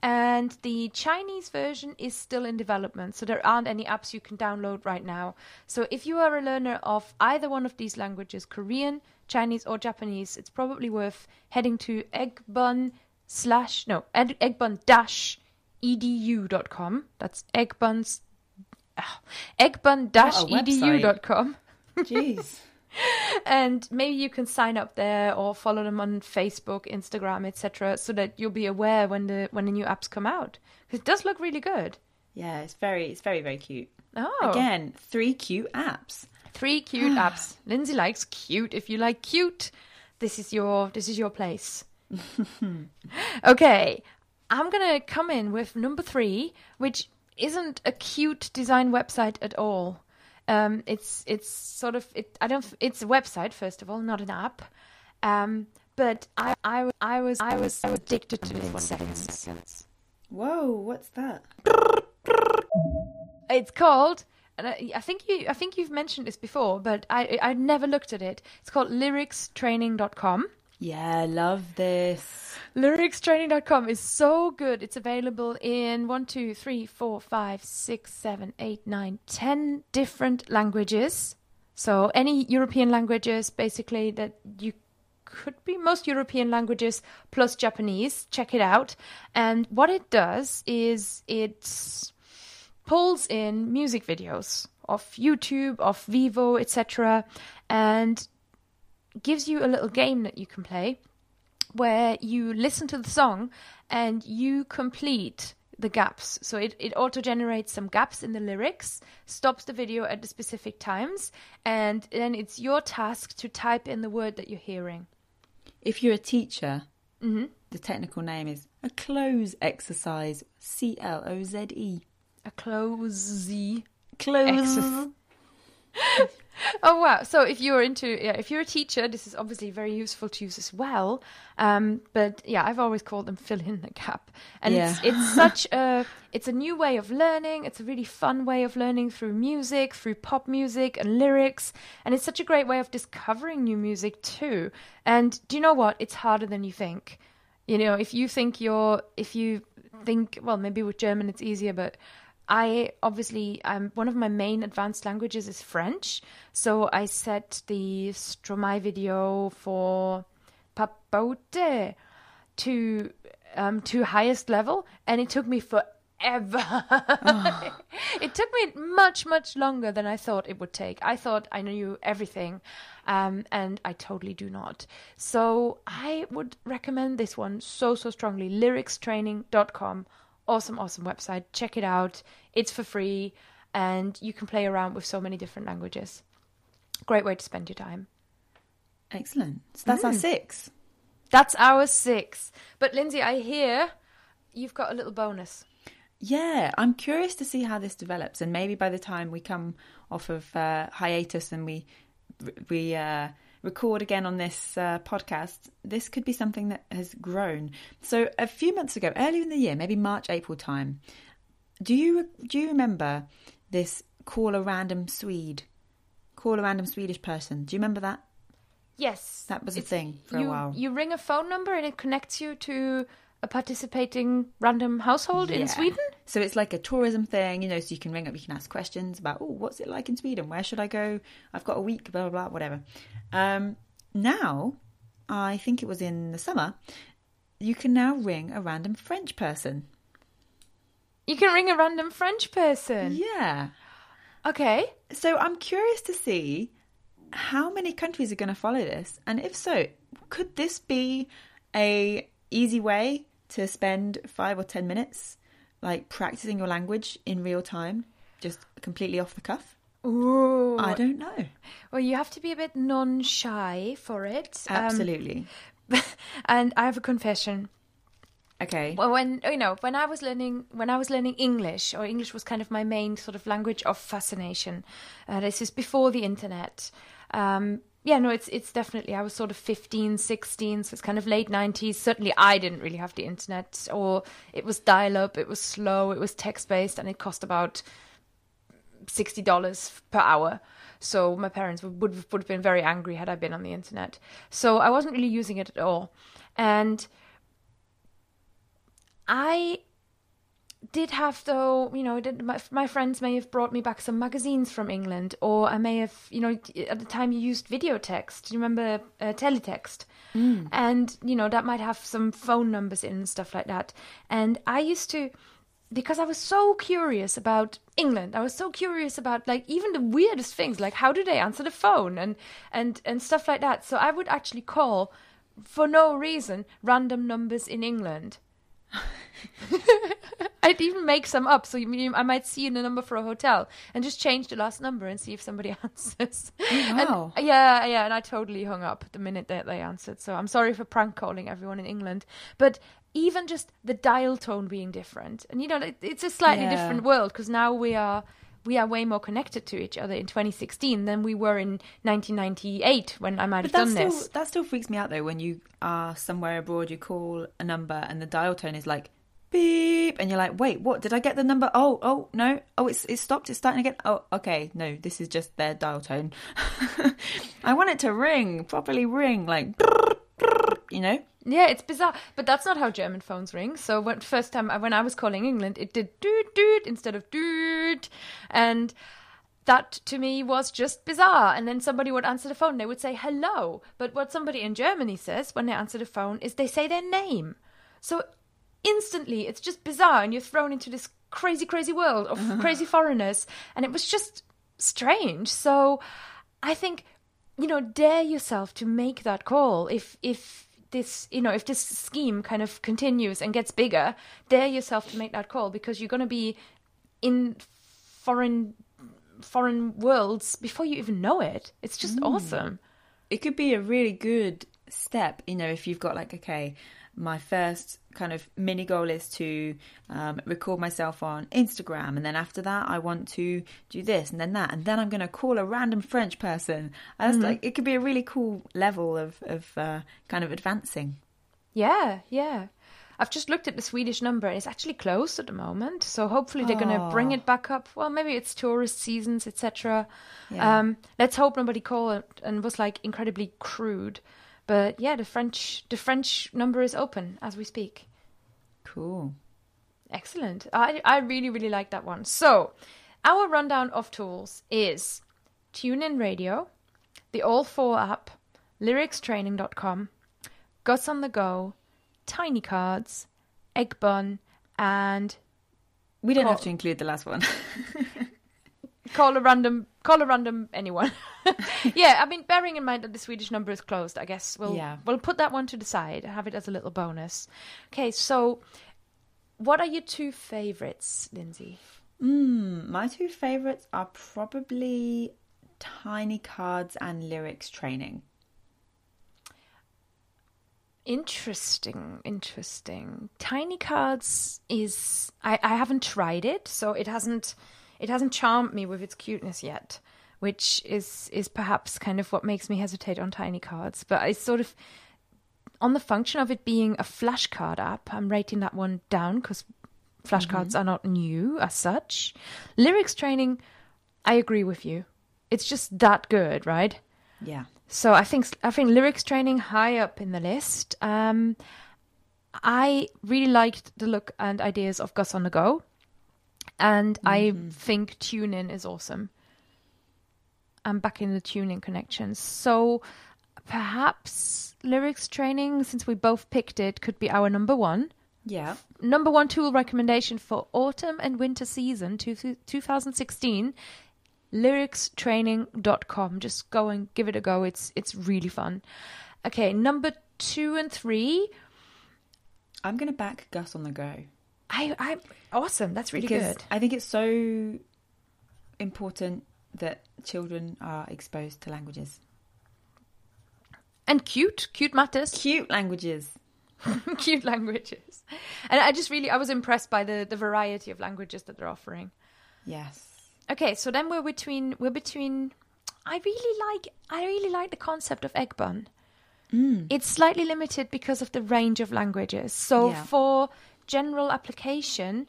And the Chinese version is still in development, so there aren't any apps you can download right now. So if you are a learner of either one of these languages, Korean, Chinese, or Japanese, it's probably worth heading to eggbun slash no eggbun dash edu.com. That's eggbuns ah, eggbun dash What a website. edu.com Jeez. and maybe you can sign up there or follow them on Facebook, Instagram, etc., so that you'll be aware when the when the new apps come out. it does look really good. yeah, it's very it's very very cute. Oh, Again, three cute apps. three cute apps. Lindsay likes cute. If you like cute, this is your this is your place. okay, I'm gonna come in with number three, which isn't a cute design website at all. Um, it's it's sort of it. I don't. It's a website first of all, not an app. Um, but I, I, I was I was addicted to it in seconds. Whoa, what's that? It's called, and I, I think you I think you've mentioned this before, but I I never looked at it. It's called lyricstraining.com. Yeah, love this. Lyricstraining.com is so good. It's available in one, two, three, four, five, six, seven, eight, nine, ten different languages. So any European languages, basically that you could be most European languages plus Japanese. Check it out. And what it does is it pulls in music videos of YouTube, of Vevo, etc., and gives you a little game that you can play where you listen to the song and you complete the gaps. So it, it auto generates some gaps in the lyrics, stops the video at the specific times, and then it's your task to type in the word that you're hearing. If you're a teacher, hmm the technical name is a cloze exercise. C L O Z E. A close Z. Close. Exercise. Oh wow! So if you're into, yeah, if you're a teacher, this is obviously very useful to use as well. Um, but yeah, I've always called them fill in the gap, and it's it's such a it's a new way of learning. It's a really fun way of learning through music, through pop music and lyrics, and it's such a great way of discovering new music too. And do you know what? It's harder than you think. You know, if you think you're, if you think, well, maybe with German it's easier, but I obviously, um, one of my main advanced languages is French. So I set the Stromae video for Papaoutai to um, to highest level, and it took me forever. it took me much much longer than I thought it would take. I thought I knew everything, um, and I totally do not. So I would recommend this one so so strongly. Lyricstraining.com awesome, awesome website. Check it out. It's for free, and you can play around with so many different languages. Great way to spend your time. Excellent. So that's our six. That's our six. But Lindsay, I hear you've got a little bonus. Yeah, I'm curious to see how this develops, and maybe by the time we come off of uh, hiatus and we we uh, record again on this uh, podcast, this could be something that has grown. So a few months ago, earlier in the year, maybe March, April time, do you do you remember this call a random Swede, call a random Swedish person? Do you remember that? Yes, That was a thing for you, a while. You ring a phone number and it connects you to a participating random household Yeah. in Sweden. So it's like a tourism thing, you know, so you can ring up, you can ask questions about, oh, what's it like in Sweden? Where should I go? I've got a week, blah, blah, blah, whatever. Um, now, I think it was in the summer, you can now ring a random French person. You can ring a random French person. Yeah. Okay. So I'm curious to see how many countries are going to follow this, and if so, could this be a easy way to spend five or ten minutes, like practicing your language in real time, just completely off the cuff? Ooh. I don't know. Well, you have to be a bit non-shy for it. Um, Absolutely. and I have a confession. okay. Well, when you know, when I was learning, when I was learning English, or English was kind of my main sort of language of fascination. Uh, this is before the internet. Um, yeah, no, it's it's definitely. I was sort of 15, 16, so it's kind of late nineties. Certainly, I didn't really have the internet, or it was dial-up. It was slow. It was text-based, and it cost about sixty dollars per hour. So my parents would, would would have been very angry had I been on the internet. So I wasn't really using it at all, and I did have though you know did- my, my friends may have brought me back some magazines from england or i may have you know at the time you used video text do you remember uh, teletext? And you know that might have some phone numbers in and stuff like that. And i used to because i was so curious about england i was so curious about like even the weirdest things like how do they answer the phone and and and stuff like that. So i would actually call for no reason random numbers in england I'd even make some up. So you, you- I might see the number for a hotel and just change the last number and see if somebody answers. Oh, wow. And, yeah, yeah. And I totally hung up the minute that they answered. So I'm sorry for prank calling everyone in England. But even just the dial tone being different, and you know, it, it's a slightly Yeah. different world because now we are we are way more connected to each other in 2016 than we were in 1998 when I might But have done still this. that still freaks me out though when you are somewhere abroad, you call a number and the dial tone is like beep, and you're like, wait, what? Did I get the number? Oh, oh no, oh it's it's stopped. It's starting again. Oh, okay, no, this is just their dial tone. I want it to ring properly, ring like, you know. Yeah, it's bizarre, but that's not how German phones ring. So when first time I- when I was calling England, it did doot doot instead of doot, and that to me was just bizarre. And then somebody would answer the phone, they would say hello, but what somebody in Germany says when they answer the phone is they say their name. So instantly, it's just bizarre, and you're thrown into this crazy, crazy world of crazy foreigners, and it was just strange. So I think you know dare yourself to make that call if if this you know if this scheme kind of continues and gets bigger dare yourself to make that call because you're going to be in foreign foreign worlds before you even know it. It's just mm. awesome. It could be a really good step, you know, if you've got like, okay, my first kind of mini goal is to um, record myself on Instagram, and then after that, I want to do this and then that, and then I'm going to call a random French person. It's like it could be a really cool level of of uh, kind of advancing. yeah yeah i've just looked at the swedish number and it's actually closed at the moment so hopefully they're going to bring it back up well maybe it's tourist seasons etc Yeah. um let's hope nobody called and was like incredibly crude but yeah the french the french number is open as we speak Cool. Excellent. I, I really, really like that one. So, our rundown of tools is TuneIn Radio, the All 4 app, lyricstraining.com, Gus on the Go, Tiny Cards, Egg Bun, and We don't have to include the last one. call a random call a random anyone. yeah, I mean bearing in mind that the Swedish number is closed, I guess we'll Yeah. we'll put that one to the side, have it as a little bonus. Okay, so what are your two favorites, Lindsay? Mm, my two favorites are probably tiny cards and lyrics training. Interesting, interesting. Tiny cards is I, I haven't tried it, so it hasn't it hasn't charmed me with its cuteness yet, which is is perhaps kind of what makes me hesitate on tiny cards. But I sort of on the function of it being a flashcard app, I'm rating that one down because flashcards are not new as such. Lyrics training, I agree with you. It's just that good, right? Yeah. So I think I think lyrics training high up in the list. Um, I really liked the look and ideas of Gus on the Go, and I think TuneIn is awesome. I'm back in the tuning connections, so perhaps lyrics training, since we both picked it, could be our number one. Yeah. Number one tool recommendation for autumn and winter season two, 2016 lyricstraining.com just go and give it a go. It's it's really fun. Okay number two and three. I'm going to back Gus on the go. i i awesome. That's really because good. I think it's so important that children are exposed to languages. and cute cute matters Cute languages. cute languages and i just really i was impressed by the the variety of languages that they're offering Yes. Okay, so then we're between we're between. I really like I really like the concept of egg bun. Mm. It's slightly limited because of the range of languages. So Yeah. for general application,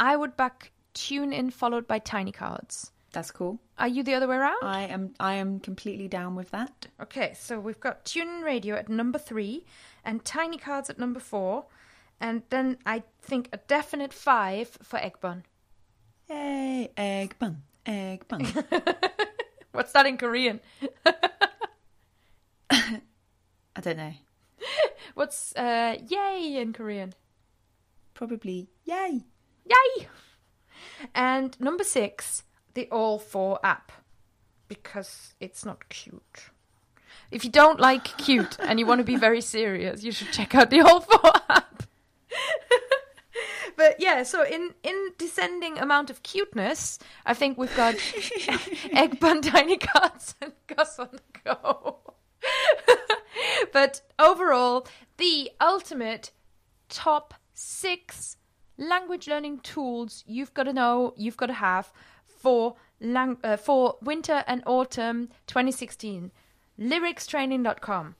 I would back tune in followed by tiny cards. That's cool. Are you the other way around? I am I am completely down with that. Okay, so we've got tune in radio at number three and tiny cards at number four, and then I think a definite five for egg bun. Yay, egg bun, egg bun. What's that in Korean? I don't know. What's uh yay in Korean? Probably yay. Yay! And number six, the All 4 app. Because it's not cute. If you don't like cute and you want to be very serious, you should check out the All 4 app. but yeah, so in, in descending amount of cuteness, I think we've got Egg Bun Tiny Cards and Gus on the Go. but overall, the ultimate top six language learning tools you've got to know, you've got to have for lang- uh, for winter and autumn 2016. Lyricstraining.com.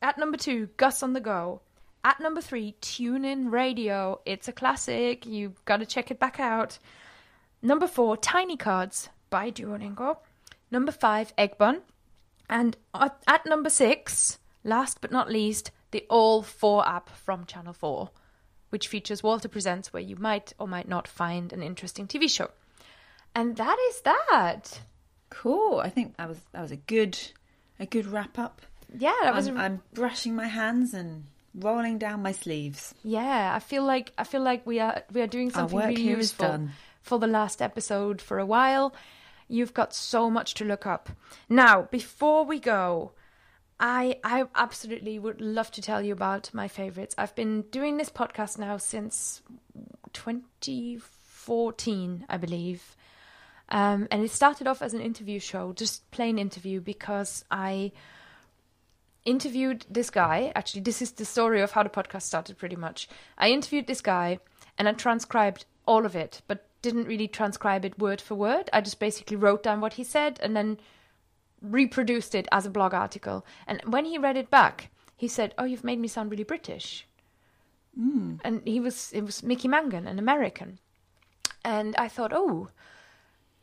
At number two, Gus on the Go. At number three, TuneIn Radio. It's a classic. You've got to check it back out. Number four, Tiny Cards by Duolingo. Number five, Egg Bun. And at, at number six, last but not least, the All 4 app from Channel 4, which features Walter Presents, where you might or might not find an interesting TV show. And that is that. Cool. I think that was that was a good a good wrap up. Yeah, that was. I'm, a- I'm brushing my hands and rolling down my sleeves. Yeah, I feel like I feel like we are we are doing Our something work really here is useful done. for the last episode for a while. You've got so much to look up. Now, before we go, I I absolutely would love to tell you about my favorites. I've been doing this podcast now since 2014, I believe. Um, and it started off as an interview show, just plain interview, because I interviewed this guy. Actually, this is the story of how the podcast started pretty much. I interviewed this guy and I transcribed all of it, but didn't really transcribe it word for word. I just basically wrote down what he said and then reproduced it as a blog article. And when he read it back, he said, "Oh, you've made me sound really British." Mm. And he was it was Mickey Mangan, an American. And I thought, "Oh,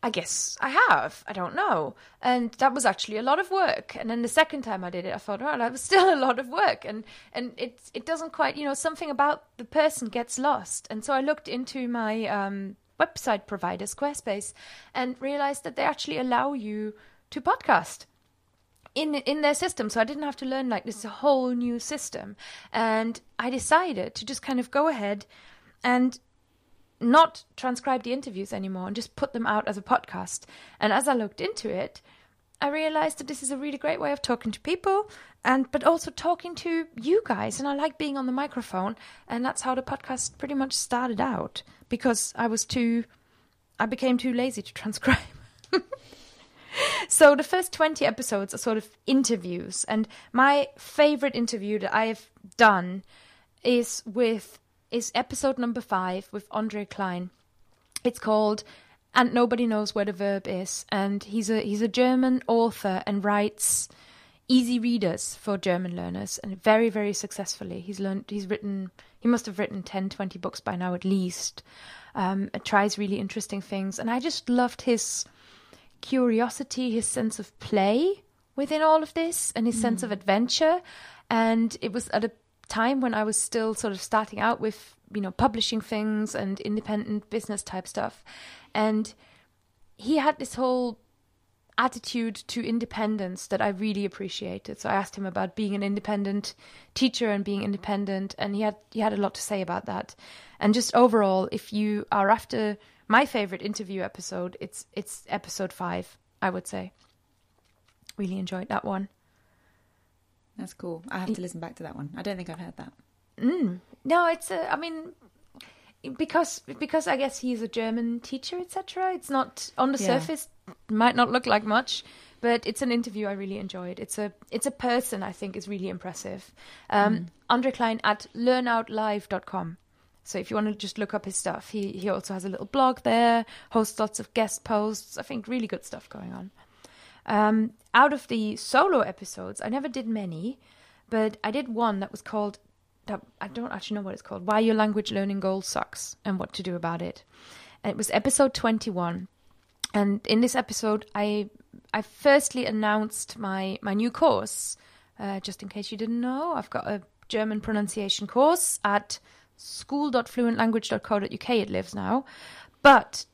I guess I have. I don't know. And that was actually a lot of work. And then the second time I did it, I thought, oh, that was still a lot of work. And and it it doesn't quite, you know, something about the person gets lost. And so I looked into my um, website provider, Squarespace, and realized that they actually allow you to podcast in in their system so i didn't have to learn like this whole new system and i decided to just kind of go ahead and not transcribe the interviews anymore and just put them out as a podcast. And as I looked into it, I realized that this is a really great way of talking to people and but also talking to you guys and I like being on the microphone and that's how the podcast pretty much started out because I was too I became too lazy to transcribe. so the first 20 episodes are sort of interviews and my favorite interview that I've done is with is episode number 5 with Andre Klein. It's called and nobody knows where the verb is and he's a he's a German author and writes easy readers for German learners and very very successfully. He's learned he's written he must have written 10 20 books by now at least. Um tries really interesting things and I just loved his curiosity, his sense of play within all of this, and his sense of adventure. And it was at a time when I was still sort of starting out with, you know, publishing things and independent business type stuff. And he had this whole attitude to independence that I really appreciated. So I asked him about being an independent teacher and being independent, and he had he had a lot to say about that. And just overall, if you are after my favorite interview episode, it's it's episode five, I would say. Really enjoyed that one. That's cool. I have to listen back to that one. I don't think I've heard that. No, it's a, I mean, because because I guess he's a German teacher, etc. It's not on the Yeah. surface might not look like much, but it's an interview I really enjoyed. It's a it's a person I think is really impressive. Um, Andre Klein at learnoutlive.com. So if you want to just look up his stuff, he he also has a little blog there, hosts lots of guest posts. I think really good stuff going on. Um, out of the solo episodes, I never did many, but I did one that was called I don't actually know what it's called. Why your language learning goal sucks and what to do about it. And it was episode 21. And in this episode, I I firstly announced my my new course. Uh, just in case you didn't know, I've got a German pronunciation course at school.fluentlanguage.co.uk. It lives now, but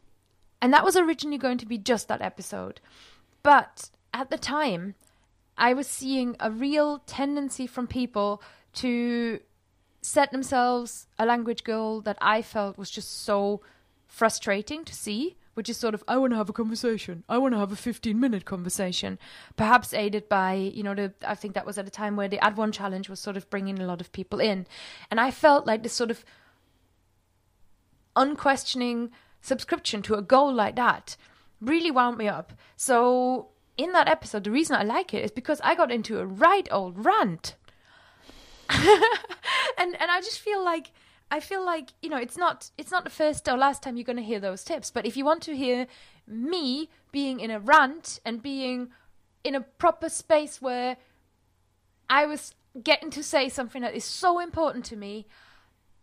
and that was originally going to be just that episode, but at the time, I was seeing a real tendency from people to set themselves a language goal that I felt was just so frustrating to see, which is sort of, I want to have a conversation. I want to have a 15 minute conversation. Perhaps aided by, you know, the, I think that was at a time where the Add One Challenge was sort of bringing a lot of people in. And I felt like this sort of unquestioning subscription to a goal like that really wound me up. So in that episode, the reason I like it is because I got into a right old rant. and and I just feel like I feel like you know it's not it's not the first or last time you're going to hear those tips. But if you want to hear me being in a rant and being in a proper space where I was getting to say something that is so important to me,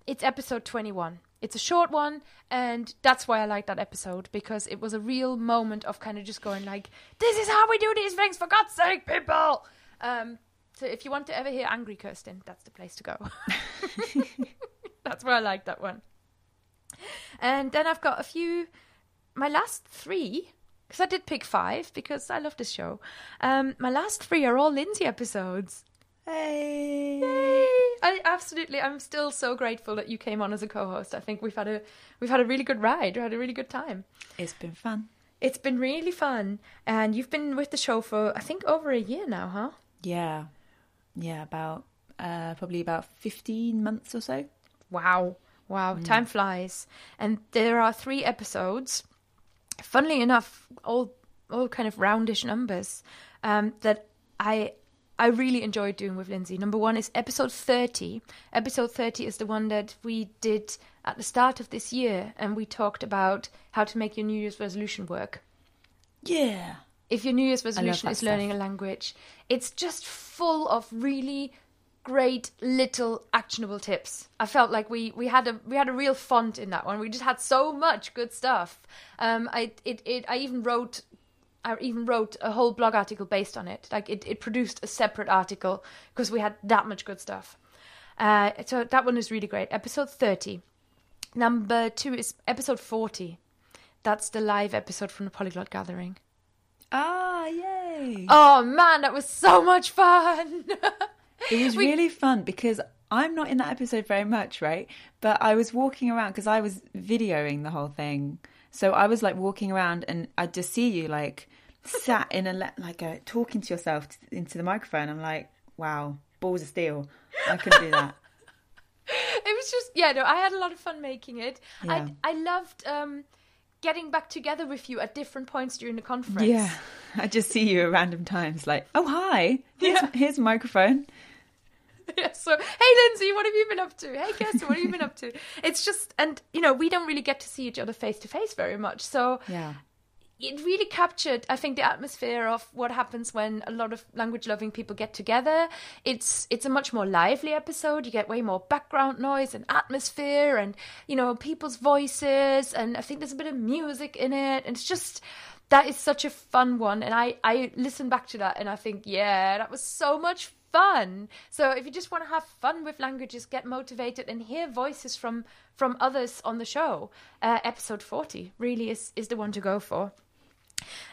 it's episode 21. It's a short one, and that's why I like that episode because it was a real moment of kind of just going like, "This is how we do these things, for God's sake, people!" Um, so if you want to ever hear angry Kerstin, that's the place to go. that's why I like that one. And then I've got a few, my last three, because I did pick five because I love this show. Um, my last three are all Lindsay episodes. Hey. Yay! I absolutely. I'm still so grateful that you came on as a co-host. I think we've had a we've had a really good ride. We had a really good time. It's been fun. It's been really fun, and you've been with the show for I think over a year now, huh? Yeah. Yeah, about uh probably about 15 months or so. Wow, wow, time flies, and there are three episodes. Funnily enough, all all kind of roundish numbers um, that I I really enjoyed doing with Lindsay. Number one is episode 30. Episode 30 is the one that we did at the start of this year, and we talked about how to make your New Year's resolution work. Yeah. If your New Year's resolution is learning stuff. a language, it's just full of really great little actionable tips. I felt like we we had a we had a real font in that one. We just had so much good stuff. Um, I it, it I even wrote I even wrote a whole blog article based on it. Like it, it produced a separate article because we had that much good stuff. Uh, so that one is really great. Episode 30. Number two is episode 40. That's the live episode from the Polyglot Gathering. Ah, yay. Oh man, that was so much fun! It was We- really fun because I'm not in that episode very much, right? But I was walking around because I was videoing the whole thing. So I was like walking around and I'd just see you like sat in a le- like a talking to yourself t- into the microphone. I'm like, wow, balls of steel. I couldn't do that. it was just yeah no i had a lot of fun making it Yeah. i i loved um getting back together with you at different points during the conference Yeah, I just see you at random times, like, oh hi, here's, here's a microphone. yeah so hey lindsay what have you been up to hey kerstin what have you been up to it's just and you know we don't really get to see each other face to face very much so Yeah, it really captured i think the atmosphere of what happens when a lot of language loving people get together. It's it's a much more lively episode. You get way more background noise and atmosphere and you know people's voices. And i think there's a bit of music in it. And it's just that is such a fun one. And i i listen back to that and i think yeah that was so much fun. So if you just want to have fun with languages get motivated and hear voices from from others on the show uh, episode 40 really is is the one to go for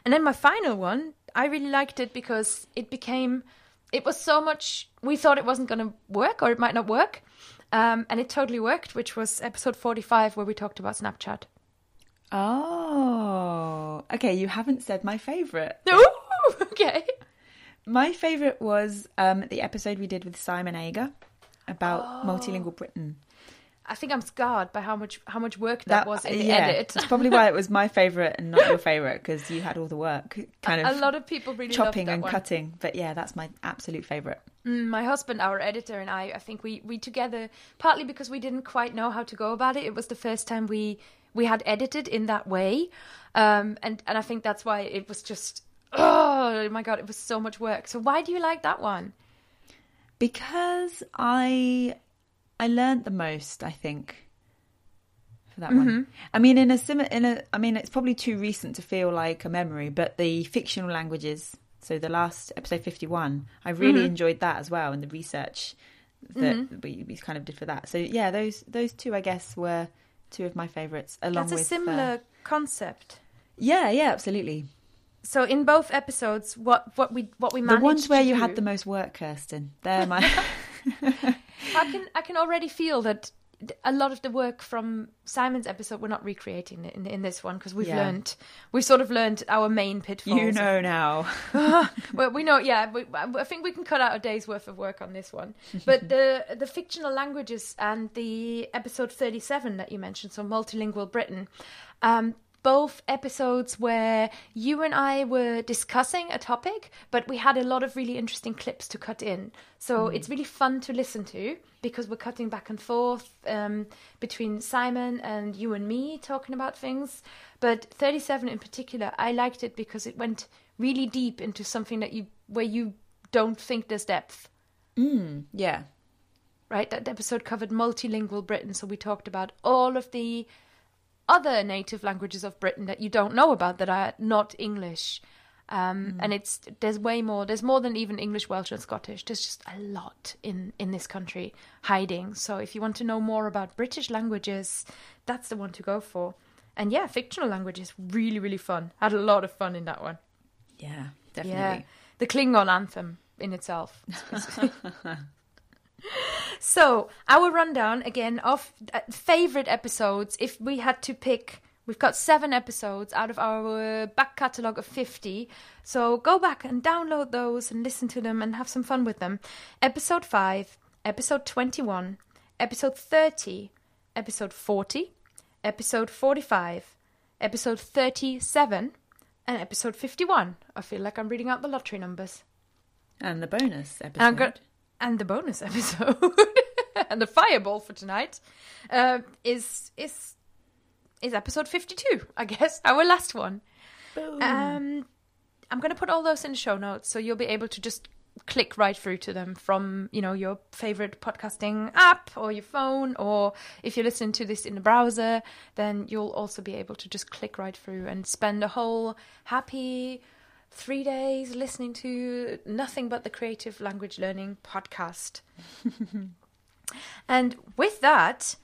and then my final one, I really liked it because it became, it was so much, we thought it wasn't going to work or it might not work. Um, and it totally worked, which was episode 45 where we talked about Snapchat. Oh, okay. You haven't said my favorite. Ooh, okay. My favorite was um, the episode we did with Simon Ager about multilingual Britain. I think I'm scarred by how much how much work that, was in the yeah, edit. It's probably why it was my favorite and not your favorite because you had all the work, kind of a lot of people really chopping that and one. cutting. But yeah, that's my absolute favorite. Mm, my husband, our editor, and I, I think we we together partly because we didn't quite know how to go about it. It was the first time we we had edited in that way, um, and and I think that's why it was just oh my god, it was so much work. So why do you like that one? because I I learned the most. I think for that Mm-hmm. one. I mean, in a similar, in a, I mean, it's probably too recent to feel like a memory, but the fictional languages. So the last episode fifty one, I really Mm-hmm. enjoyed that as well, and the research that we, we kind of did for that. So yeah, those those two, I guess, were two of my favorites. Along That's a with uh, similar concept. yeah, yeah, absolutely. So in both episodes, what what we what we managed The ones where you do- had the most work, Kerstin. They're my. I can I can already feel that a lot of the work from Simon's episode we're not recreating it in, in this one because we've Yeah. learned we've sort of learned our main pitfalls. you know now. well, we know, yeah. We, I think we can cut out a day's worth of work on this one. But the the fictional languages and the episode thirty seven that you mentioned, so multilingual Britain, um, both episodes where you and I were discussing a topic, but we had a lot of really interesting clips to cut in. So it's really fun to listen to because we're cutting back and forth um, between Simon and you and me talking about things. But 37 in particular, I liked it because it went really deep into something that you where you don't think there's depth Yeah. right? That episode covered multilingual Britain, so we talked about all of the other native languages of Britain that you don't know about that are not English. Um, And it's there's way more. There's more than even English, Welsh, and Scottish. There's just a lot in in this country hiding. So if you want to know more about British languages, that's the one to go for. And yeah, fictional languages really really fun. Had a lot of fun in that one. Yeah, definitely. Yeah, the Klingon anthem in itself. so our rundown again of uh, favorite episodes. If we had to pick, we've got seven episodes out of our back catalogue of fifty. So go back and download those and listen to them and have some fun with them. Episode five, episode twenty-one, episode thirty, episode forty, episode forty-five, episode thirty-seven. And episode 51. I feel like I'm reading out the lottery numbers. And the bonus episode. And, I'm go- and the bonus episode and the fireball for tonight uh, is is is episode 52, I guess, our last one. Um, I'm going to put all those in the show notes so you'll be able to just click right through to them from, you know, your favorite podcasting app or your phone or if you're listening to this in the browser, then you'll also be able to just click right through and spend a whole happy 3 days listening to nothing but the creative language learning podcast. and with that,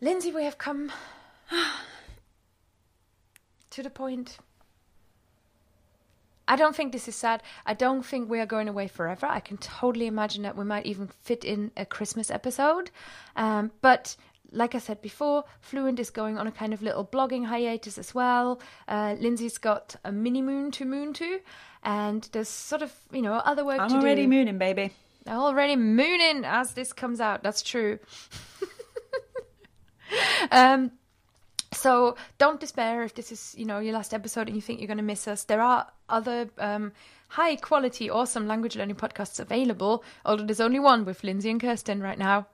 Lindsay, we have come to the point. I don't think this is sad. I don't think we are going away forever. I can totally imagine that we might even fit in a Christmas episode. Um, but like I said before, Fluent is going on a kind of little blogging hiatus as well. Uh, Lindsay's got a mini moon to moon to, and there's sort of you know other work to do. I'm already do. mooning, baby. Already mooning as this comes out. That's true. um, so don't despair if this is, you know, your last episode and you think you're going to miss us. There are other um, high quality, awesome language learning podcasts available. Although there's only one with Lindsay and Kerstin right now.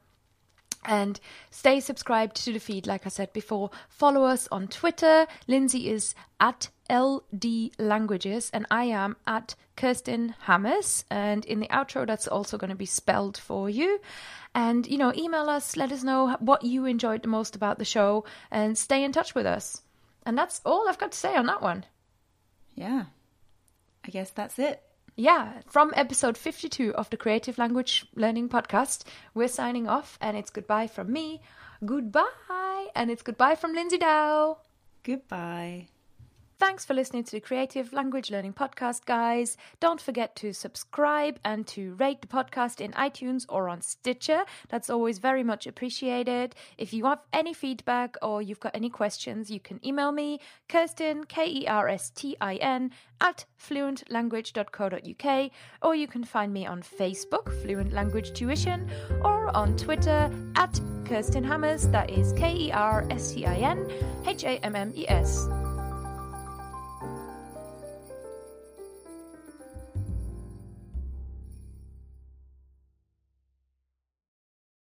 And stay subscribed to the feed, like I said before. Follow us on Twitter. Lindsay is at LD Languages, and I am at Kerstin Hammes. And in the outro, that's also going to be spelled for you. And, you know, email us, let us know what you enjoyed the most about the show, and stay in touch with us. And that's all I've got to say on that one. Yeah. I guess that's it. Yeah, from episode 52 of the Creative Language Learning Podcast, we're signing off, and it's goodbye from me. Goodbye, and it's goodbye from Lindsay Dow. Goodbye. Thanks for listening to the Creative Language Learning Podcast, guys. Don't forget to subscribe and to rate the podcast in iTunes or on Stitcher. That's always very much appreciated. If you have any feedback or you've got any questions, you can email me, Kerstin, K E R S T I N, at fluentlanguage.co.uk, or you can find me on Facebook, Fluent Language Tuition, or on Twitter at Kerstin Hammes, that is K E R S T I N H A M M E S.